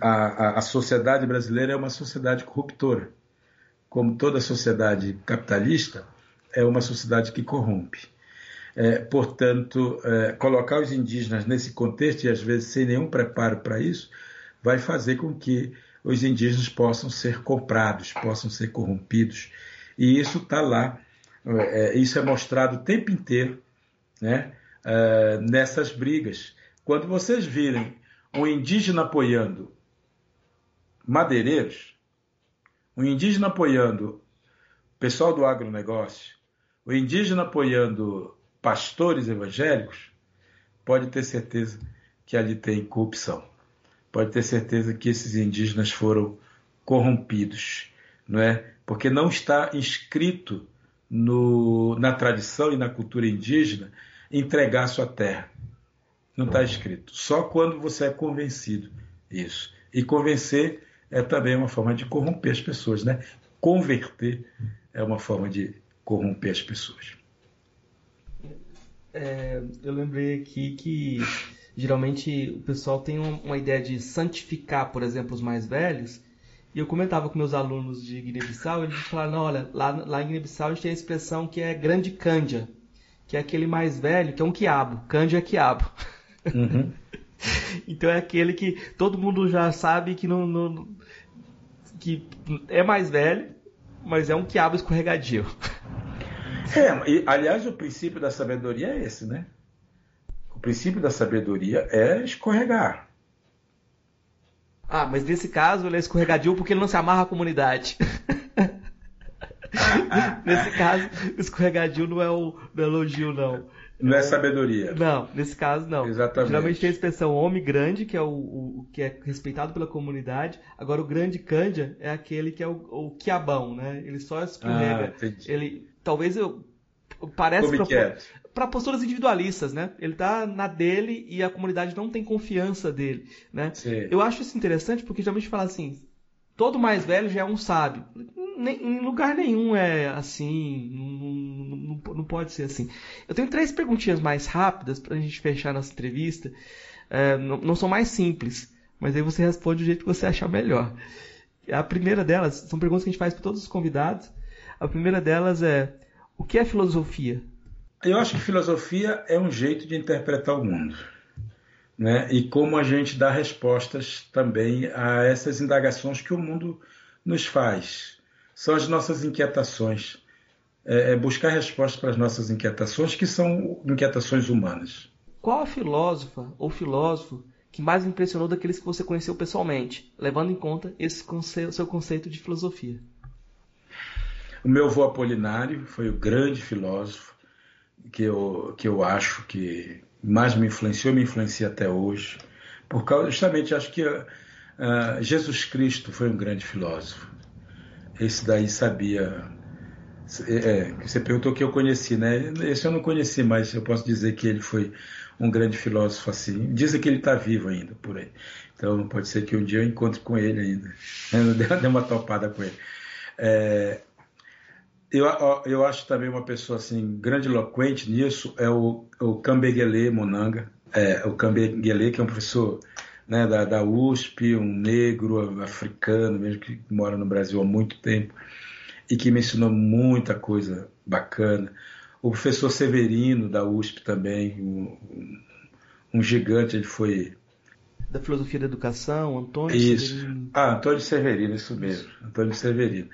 a, a, a sociedade brasileira é uma sociedade corruptora. Como toda sociedade capitalista, é uma sociedade que corrompe. É, portanto, é, colocar os indígenas nesse contexto, e às vezes sem nenhum preparo para isso, vai fazer com que os indígenas possam ser comprados, possam ser corrompidos. E isso está lá, é, isso é mostrado o tempo inteiro né, é, nessas brigas. Quando vocês virem um indígena apoiando madeireiros, um indígena apoiando pessoal do agronegócio, o indígena apoiando pastores evangélicos, pode ter certeza que ali tem corrupção. Pode ter certeza que esses indígenas foram corrompidos, não é? Porque não está inscrito no, na tradição e na cultura indígena entregar sua terra. Não está escrito. Só quando você é convencido isso. E convencer é também uma forma de corromper as pessoas, né? Converter é uma forma de corromper as pessoas. É, eu lembrei aqui que geralmente o pessoal tem uma ideia de santificar, por exemplo, os mais velhos. E eu comentava com meus alunos de Guiné-Bissau, eles falaram, olha, lá, lá em Guiné-Bissau a gente tem a expressão que é grande cândia, que é aquele mais velho, que é um quiabo. Cândia é quiabo. Uhum. então é aquele que todo mundo já sabe que não, não, que é mais velho, mas é um quiabo escorregadio. É, e, aliás, o princípio da sabedoria é esse, né? O princípio da sabedoria é escorregar. Ah, mas nesse caso ele é escorregadio porque ele não se amarra à comunidade. nesse caso, escorregadio não é o é elogio, não. Não é sabedoria. Não, nesse caso não. Exatamente. Geralmente tem a expressão homem grande, que é o, o, que é respeitado pela comunidade. Agora o grande cândia é aquele que é o, o quiabão, né? Ele só escorrega. Ah, ele talvez eu parece para posturas individualistas, né? Ele tá na dele e a comunidade não tem confiança dele, né? Sim. Eu acho isso interessante porque geralmente fala assim, todo mais velho já é um sábio. em lugar nenhum é assim, não, não, pode ser assim. Eu tenho três perguntinhas mais rápidas para a gente fechar nossa entrevista. É, não, não, são mais simples, mas aí você responde do jeito que você achar melhor. A primeira delas, são perguntas que a gente faz para todos os convidados. A primeira delas é: o que é filosofia? Eu acho que filosofia é um jeito de interpretar o mundo né? e como a gente dá respostas também a essas indagações que o mundo nos faz. São as nossas inquietações. É, é buscar respostas para as nossas inquietações, que são inquietações humanas. Qual a filósofa ou filósofo que mais impressionou daqueles que você conheceu pessoalmente, levando em conta esse conceito, seu conceito de filosofia? O meu avô Apolinário foi o grande filósofo que eu, que eu acho que mais me influenciou, me influencia até hoje. Por causa, justamente, acho que uh, Jesus Cristo foi um grande filósofo. Esse daí sabia. É, é, você perguntou que eu conheci, né? Esse eu não conheci, mas eu posso dizer que ele foi um grande filósofo assim. Dizem que ele está vivo ainda por aí. Então pode ser que um dia eu encontre com ele ainda. Eu dei uma topada com ele. É, eu, eu acho também uma pessoa assim grandiloquente nisso é o, o Kambegele Monanga. É, o Kambegele, que é um professor né, da, da USP, um negro africano, mesmo que mora no Brasil há muito tempo, e que me ensinou muita coisa bacana. O professor Severino, da USP também, um, um gigante, ele foi. Da filosofia da educação, Antônio isso. Severino. Ah, Antônio Severino, isso mesmo, Antônio Severino.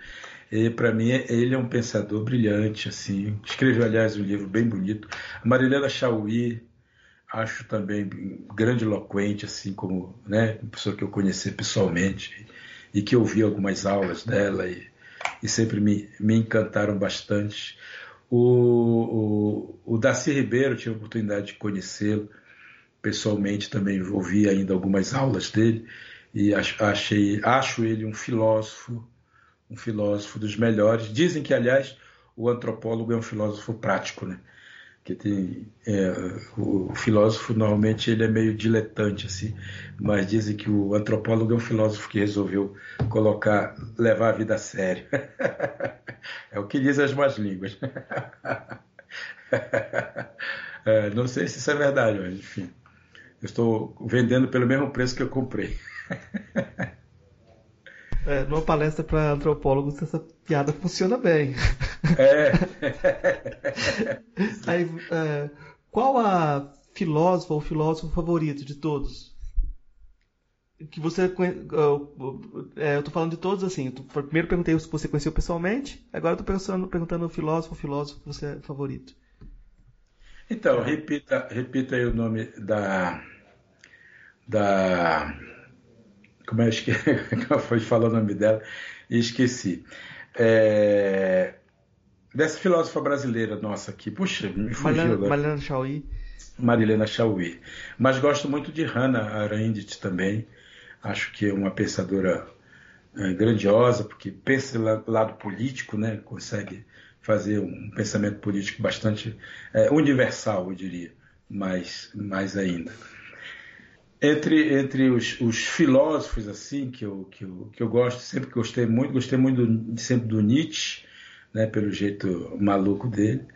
E para mim ele é um pensador brilhante, assim. Escreveu aliás um livro bem bonito. A Marilena Chauí, acho também grande eloquente, assim como né, uma pessoa que eu conheci pessoalmente e que ouvi algumas aulas dela e, e sempre me, me encantaram bastante. O, o, o Darcy Ribeiro, tive a oportunidade de conhecê-lo pessoalmente, também ouvi ainda algumas aulas dele e achei, acho ele um filósofo, um filósofo dos melhores. Dizem que, aliás, o antropólogo é um filósofo prático, né? Que tem é, o, filósofo normalmente ele é meio diletante assim, mas dizem que o antropólogo é um filósofo que resolveu colocar, levar a vida a sério. é o que dizem as más línguas. é, não sei se isso é verdade, mas enfim, eu estou vendendo pelo mesmo preço que eu comprei. É, numa palestra para antropólogos, essa piada funciona bem. É. Aí, é, qual a filósofa ou filósofo favorito de todos? Que você é, eu tô falando de todos assim. Eu primeiro perguntei se você conheceu pessoalmente, agora eu tô pensando, perguntando o filósofo ou filósofo que você é favorito. Então, repita, repita aí o nome da da como é que foi falar o nome dela e esqueci. É, dessa filósofa brasileira nossa aqui, puxa, me fugiu agora. Marilena Chauí. Marilena Chauí. Mas gosto muito de Hannah Arendt também. Acho que é uma pensadora é, grandiosa, porque pensa lado político, né? consegue fazer um pensamento político bastante é, universal, eu diria, mais, mais ainda. Entre, entre os, os, filósofos assim que eu, que, eu, que eu gosto, sempre gostei muito, gostei muito do, sempre do Nietzsche, né, pelo jeito maluco dele,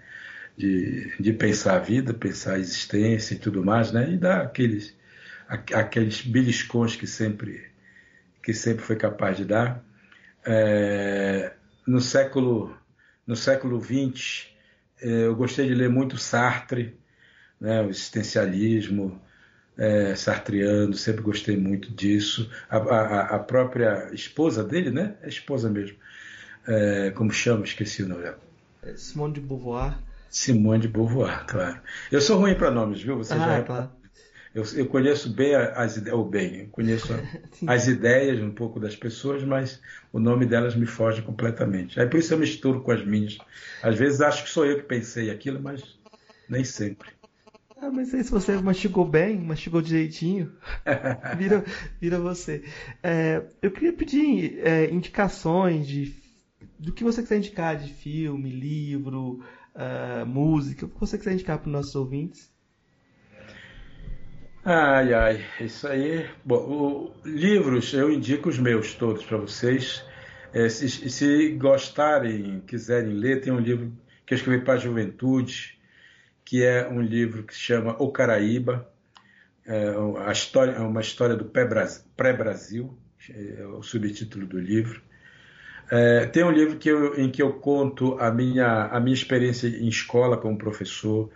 de, de pensar a vida, pensar a existência e tudo mais, né, e dar aqueles, aqueles beliscões que sempre, que sempre foi capaz de dar. É, no século no século XX, é, eu gostei de ler muito Sartre, né, o existencialismo, é, sartriano, sempre gostei muito disso. A, a, a, própria esposa dele, né? É esposa mesmo. É, como chama? Esqueci o nome. É Simone de Beauvoir. Simone de Beauvoir, claro. Eu sou ruim para nomes, viu? Você ah, já... claro. Eu, eu, conheço bem as ideias, ou bem, eu conheço as ideias um pouco das pessoas, mas o nome delas me foge completamente. Aí por isso eu misturo com as minhas. Às vezes acho que sou eu que pensei aquilo, mas nem sempre. Ah, mas aí se você mastigou bem, mastigou direitinho, vira, vira você. É, eu queria pedir é, indicações de, do que você quiser indicar de filme, livro, uh, música, o que você quiser indicar para os nossos ouvintes. Ai, ai, isso aí. Bom, o, livros eu indico os meus todos para vocês. É, se, se, gostarem, quiserem ler, tem um livro que eu escrevi para a juventude, que é um livro que se chama O Caraíba, é, a história, é uma história do pré-Brasil, é o subtítulo do livro. É, tem um livro que eu, em que eu conto a minha, a minha experiência em escola como professor,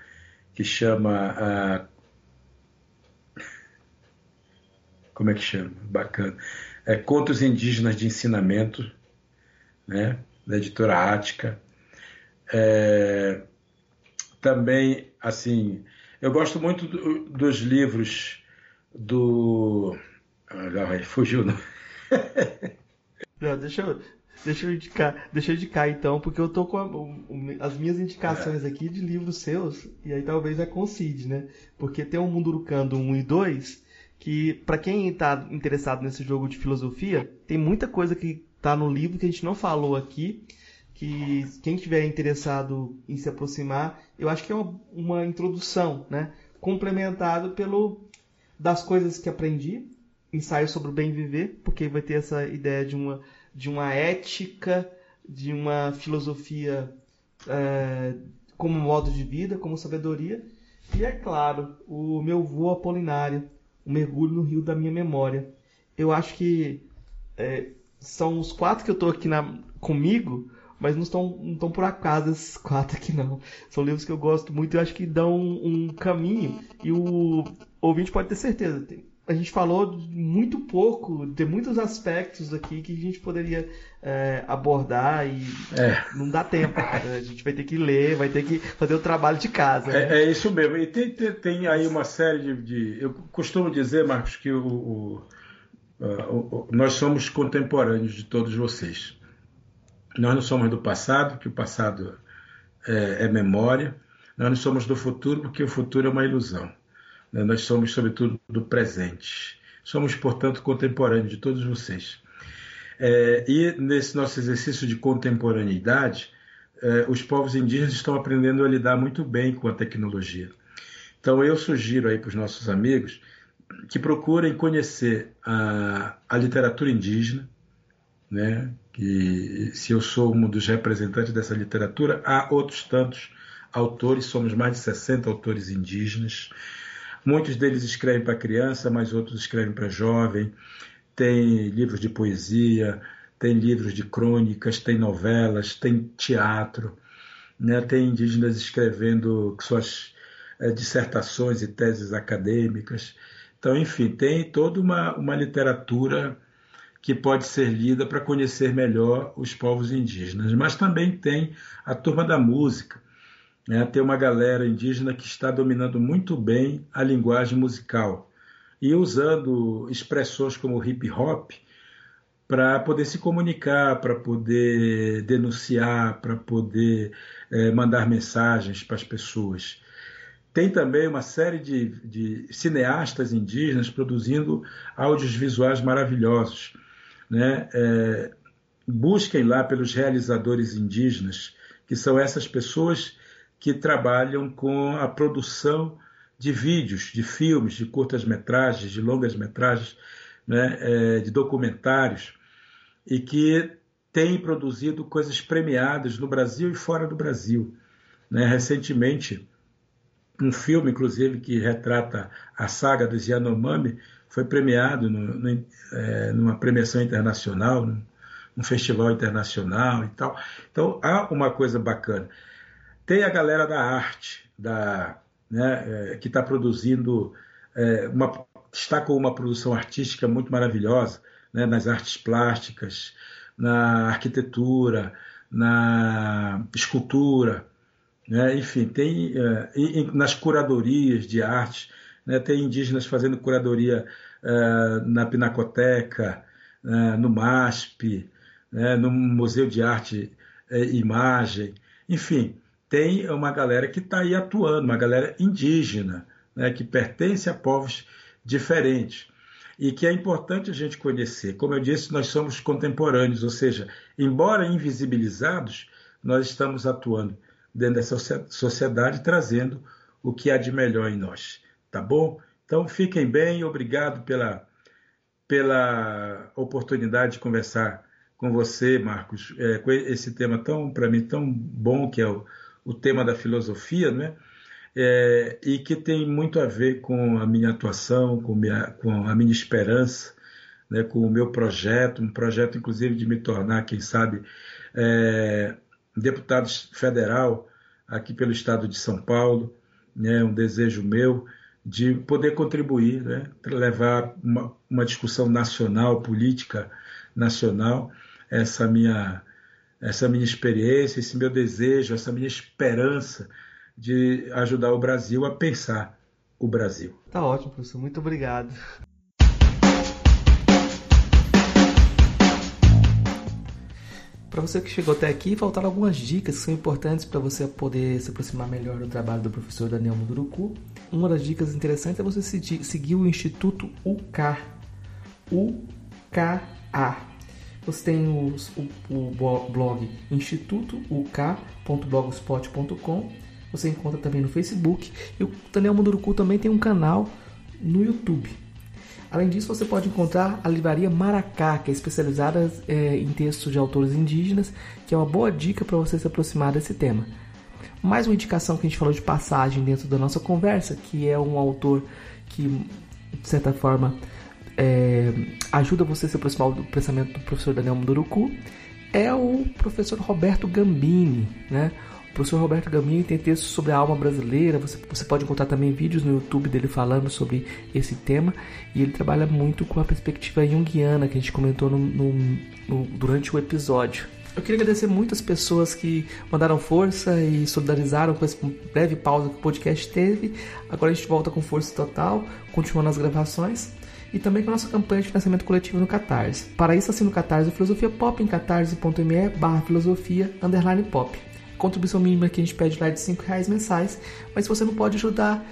que chama. Uh, como é que chama? Bacana. É Contos Indígenas de Ensinamento, né? da editora Ática. É, também, assim, eu gosto muito do, dos livros do. Ah, fugiu, não? não deixa eu. Deixa eu indicar, deixa eu indicar então, porque eu tô com a, as minhas indicações aqui de livros seus, e aí talvez é coincide, né? Porque tem o Mundurucando 1 e 2, que para quem está interessado nesse jogo de filosofia, tem muita coisa que tá no livro que a gente não falou aqui, que quem tiver interessado em se aproximar, eu acho que é uma, uma introdução, né? Complementado pelo das coisas que aprendi, ensaio sobre o bem viver, porque vai ter essa ideia de uma, de uma ética, de uma filosofia é, como modo de vida, como sabedoria. E é claro, o meu voo apolinário, o mergulho no rio da minha memória. Eu acho que é, são os quatro que eu estou aqui na, comigo, mas não estão, não estão por acaso esses quatro aqui não. São livros que eu gosto muito e acho que dão um, um caminho e o ouvinte pode ter certeza. Tem, a gente falou muito pouco, tem muitos aspectos aqui que a gente poderia é, abordar e é. não dá tempo. A gente vai ter que ler, vai ter que fazer o trabalho de casa. Né? É, é, isso mesmo. E tem, tem, tem, aí uma série de, de, Eu costumo dizer, Marcos, que o, o, o, nós somos contemporâneos de todos vocês. Nós não somos do passado, que o passado é, é memória. Nós não somos do futuro, porque o futuro é uma ilusão. Né? Nós somos, sobretudo, do presente. Somos, portanto, contemporâneos de todos vocês. É, e nesse nosso exercício de contemporaneidade, é, os povos indígenas estão aprendendo a lidar muito bem com a tecnologia. Então, eu sugiro aí para os nossos amigos que procurem conhecer a, a literatura indígena, né? que se eu sou um dos representantes dessa literatura, há outros tantos autores, somos mais de 60 autores indígenas, Muitos deles escrevem para criança, mas outros escrevem para jovem. Tem livros de poesia, tem livros de crônicas, tem novelas, tem teatro. Né? Tem indígenas escrevendo suas é, dissertações e teses acadêmicas. Então, enfim, tem toda uma, uma literatura que pode ser lida para conhecer melhor os povos indígenas. Mas também tem a turma da música, né, tem uma galera indígena que está dominando muito bem a linguagem musical e usando expressões como hip hop para poder se comunicar, para poder denunciar, para poder é, mandar mensagens para as pessoas. Tem também uma série de, de cineastas indígenas produzindo áudios visuais maravilhosos. Né? É, busquem lá pelos realizadores indígenas, que são essas pessoas que trabalham com a produção de vídeos, de filmes, de curtas-metragens, de longas-metragens, né, é, de documentários, e que têm produzido coisas premiadas no Brasil e fora do Brasil. Né? Recentemente, um filme, inclusive, que retrata a saga dos Yanomami, foi premiado no, no, é, numa premiação internacional, num, num festival internacional e tal. Então, há uma coisa bacana. Tem a galera da arte, da, né, é, que está produzindo, é, uma, está com uma produção artística muito maravilhosa, né, nas artes plásticas, na arquitetura, na escultura, né, enfim, tem é, nas curadorias de arte, né, tem indígenas fazendo curadoria é, na Pinacoteca, é, no MASP, né, no Museu de Arte e Imagem, enfim, tem uma galera que está aí atuando, uma galera indígena, né, que pertence a povos diferentes e que é importante a gente conhecer. Como eu disse, nós somos contemporâneos, ou seja, embora invisibilizados, nós estamos atuando dentro dessa sociedade, trazendo o que há de melhor em nós. Tá bom? Então fiquem bem, obrigado pela, pela oportunidade de conversar com você, Marcos, é, com esse tema tão, para mim, tão bom que é o o tema da filosofia, né? É, e que tem muito a ver com a minha atuação, com, minha, com a minha esperança, né, com o meu projeto, um projeto inclusive de me tornar, quem sabe, é, deputado federal aqui pelo estado de São Paulo, né, um desejo meu de poder contribuir, né, levar uma, uma discussão nacional, política nacional, essa minha essa minha experiência, esse meu desejo, essa minha esperança de ajudar o Brasil a pensar o Brasil. Tá ótimo, professor. Muito obrigado. Para você que chegou até aqui, faltaram algumas dicas que são importantes para você poder se aproximar melhor do trabalho do professor Daniel Munduruku. Uma das dicas interessantes é você seguir o Instituto UK. UKA. Você tem os, o, o blog institutouk.blogspot.com. Você encontra também no Facebook. E o Daniel Munduruku também tem um canal no YouTube. Além disso, você pode encontrar a livraria Maracá, que é especializada é, em textos de autores indígenas, que é uma boa dica para você se aproximar desse tema. Mais uma indicação que a gente falou de passagem dentro da nossa conversa, que é um autor que, de certa forma, é, ajuda você a se aproximar do pensamento do professor Daniel Munduruku é o professor Roberto Gambini, né? O professor Roberto Gambini tem textos sobre a alma brasileira, você, você pode encontrar também vídeos no YouTube dele falando sobre esse tema, e ele trabalha muito com a perspectiva junguiana que a gente comentou no, no, no, durante o episódio. Eu queria agradecer muitas pessoas que mandaram força e solidarizaram com essa breve pausa que o podcast teve. Agora a gente volta com força total, continuando as gravações e também com a nossa campanha de financiamento coletivo no Catarse. Para isso, assina o Catarse Filosofia Pop em catarse.me barra filosofia underline pop. Contribuição mínima que a gente pede lá é de 5 reais mensais, mas se você não pode ajudar,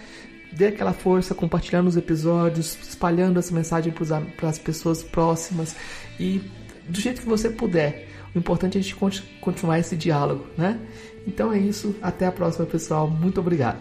dê aquela força compartilhando os episódios, espalhando essa mensagem para as pessoas próximas e do jeito que você puder. O importante é a gente continuar esse diálogo, né? Então é isso. Até a próxima, pessoal. Muito obrigado.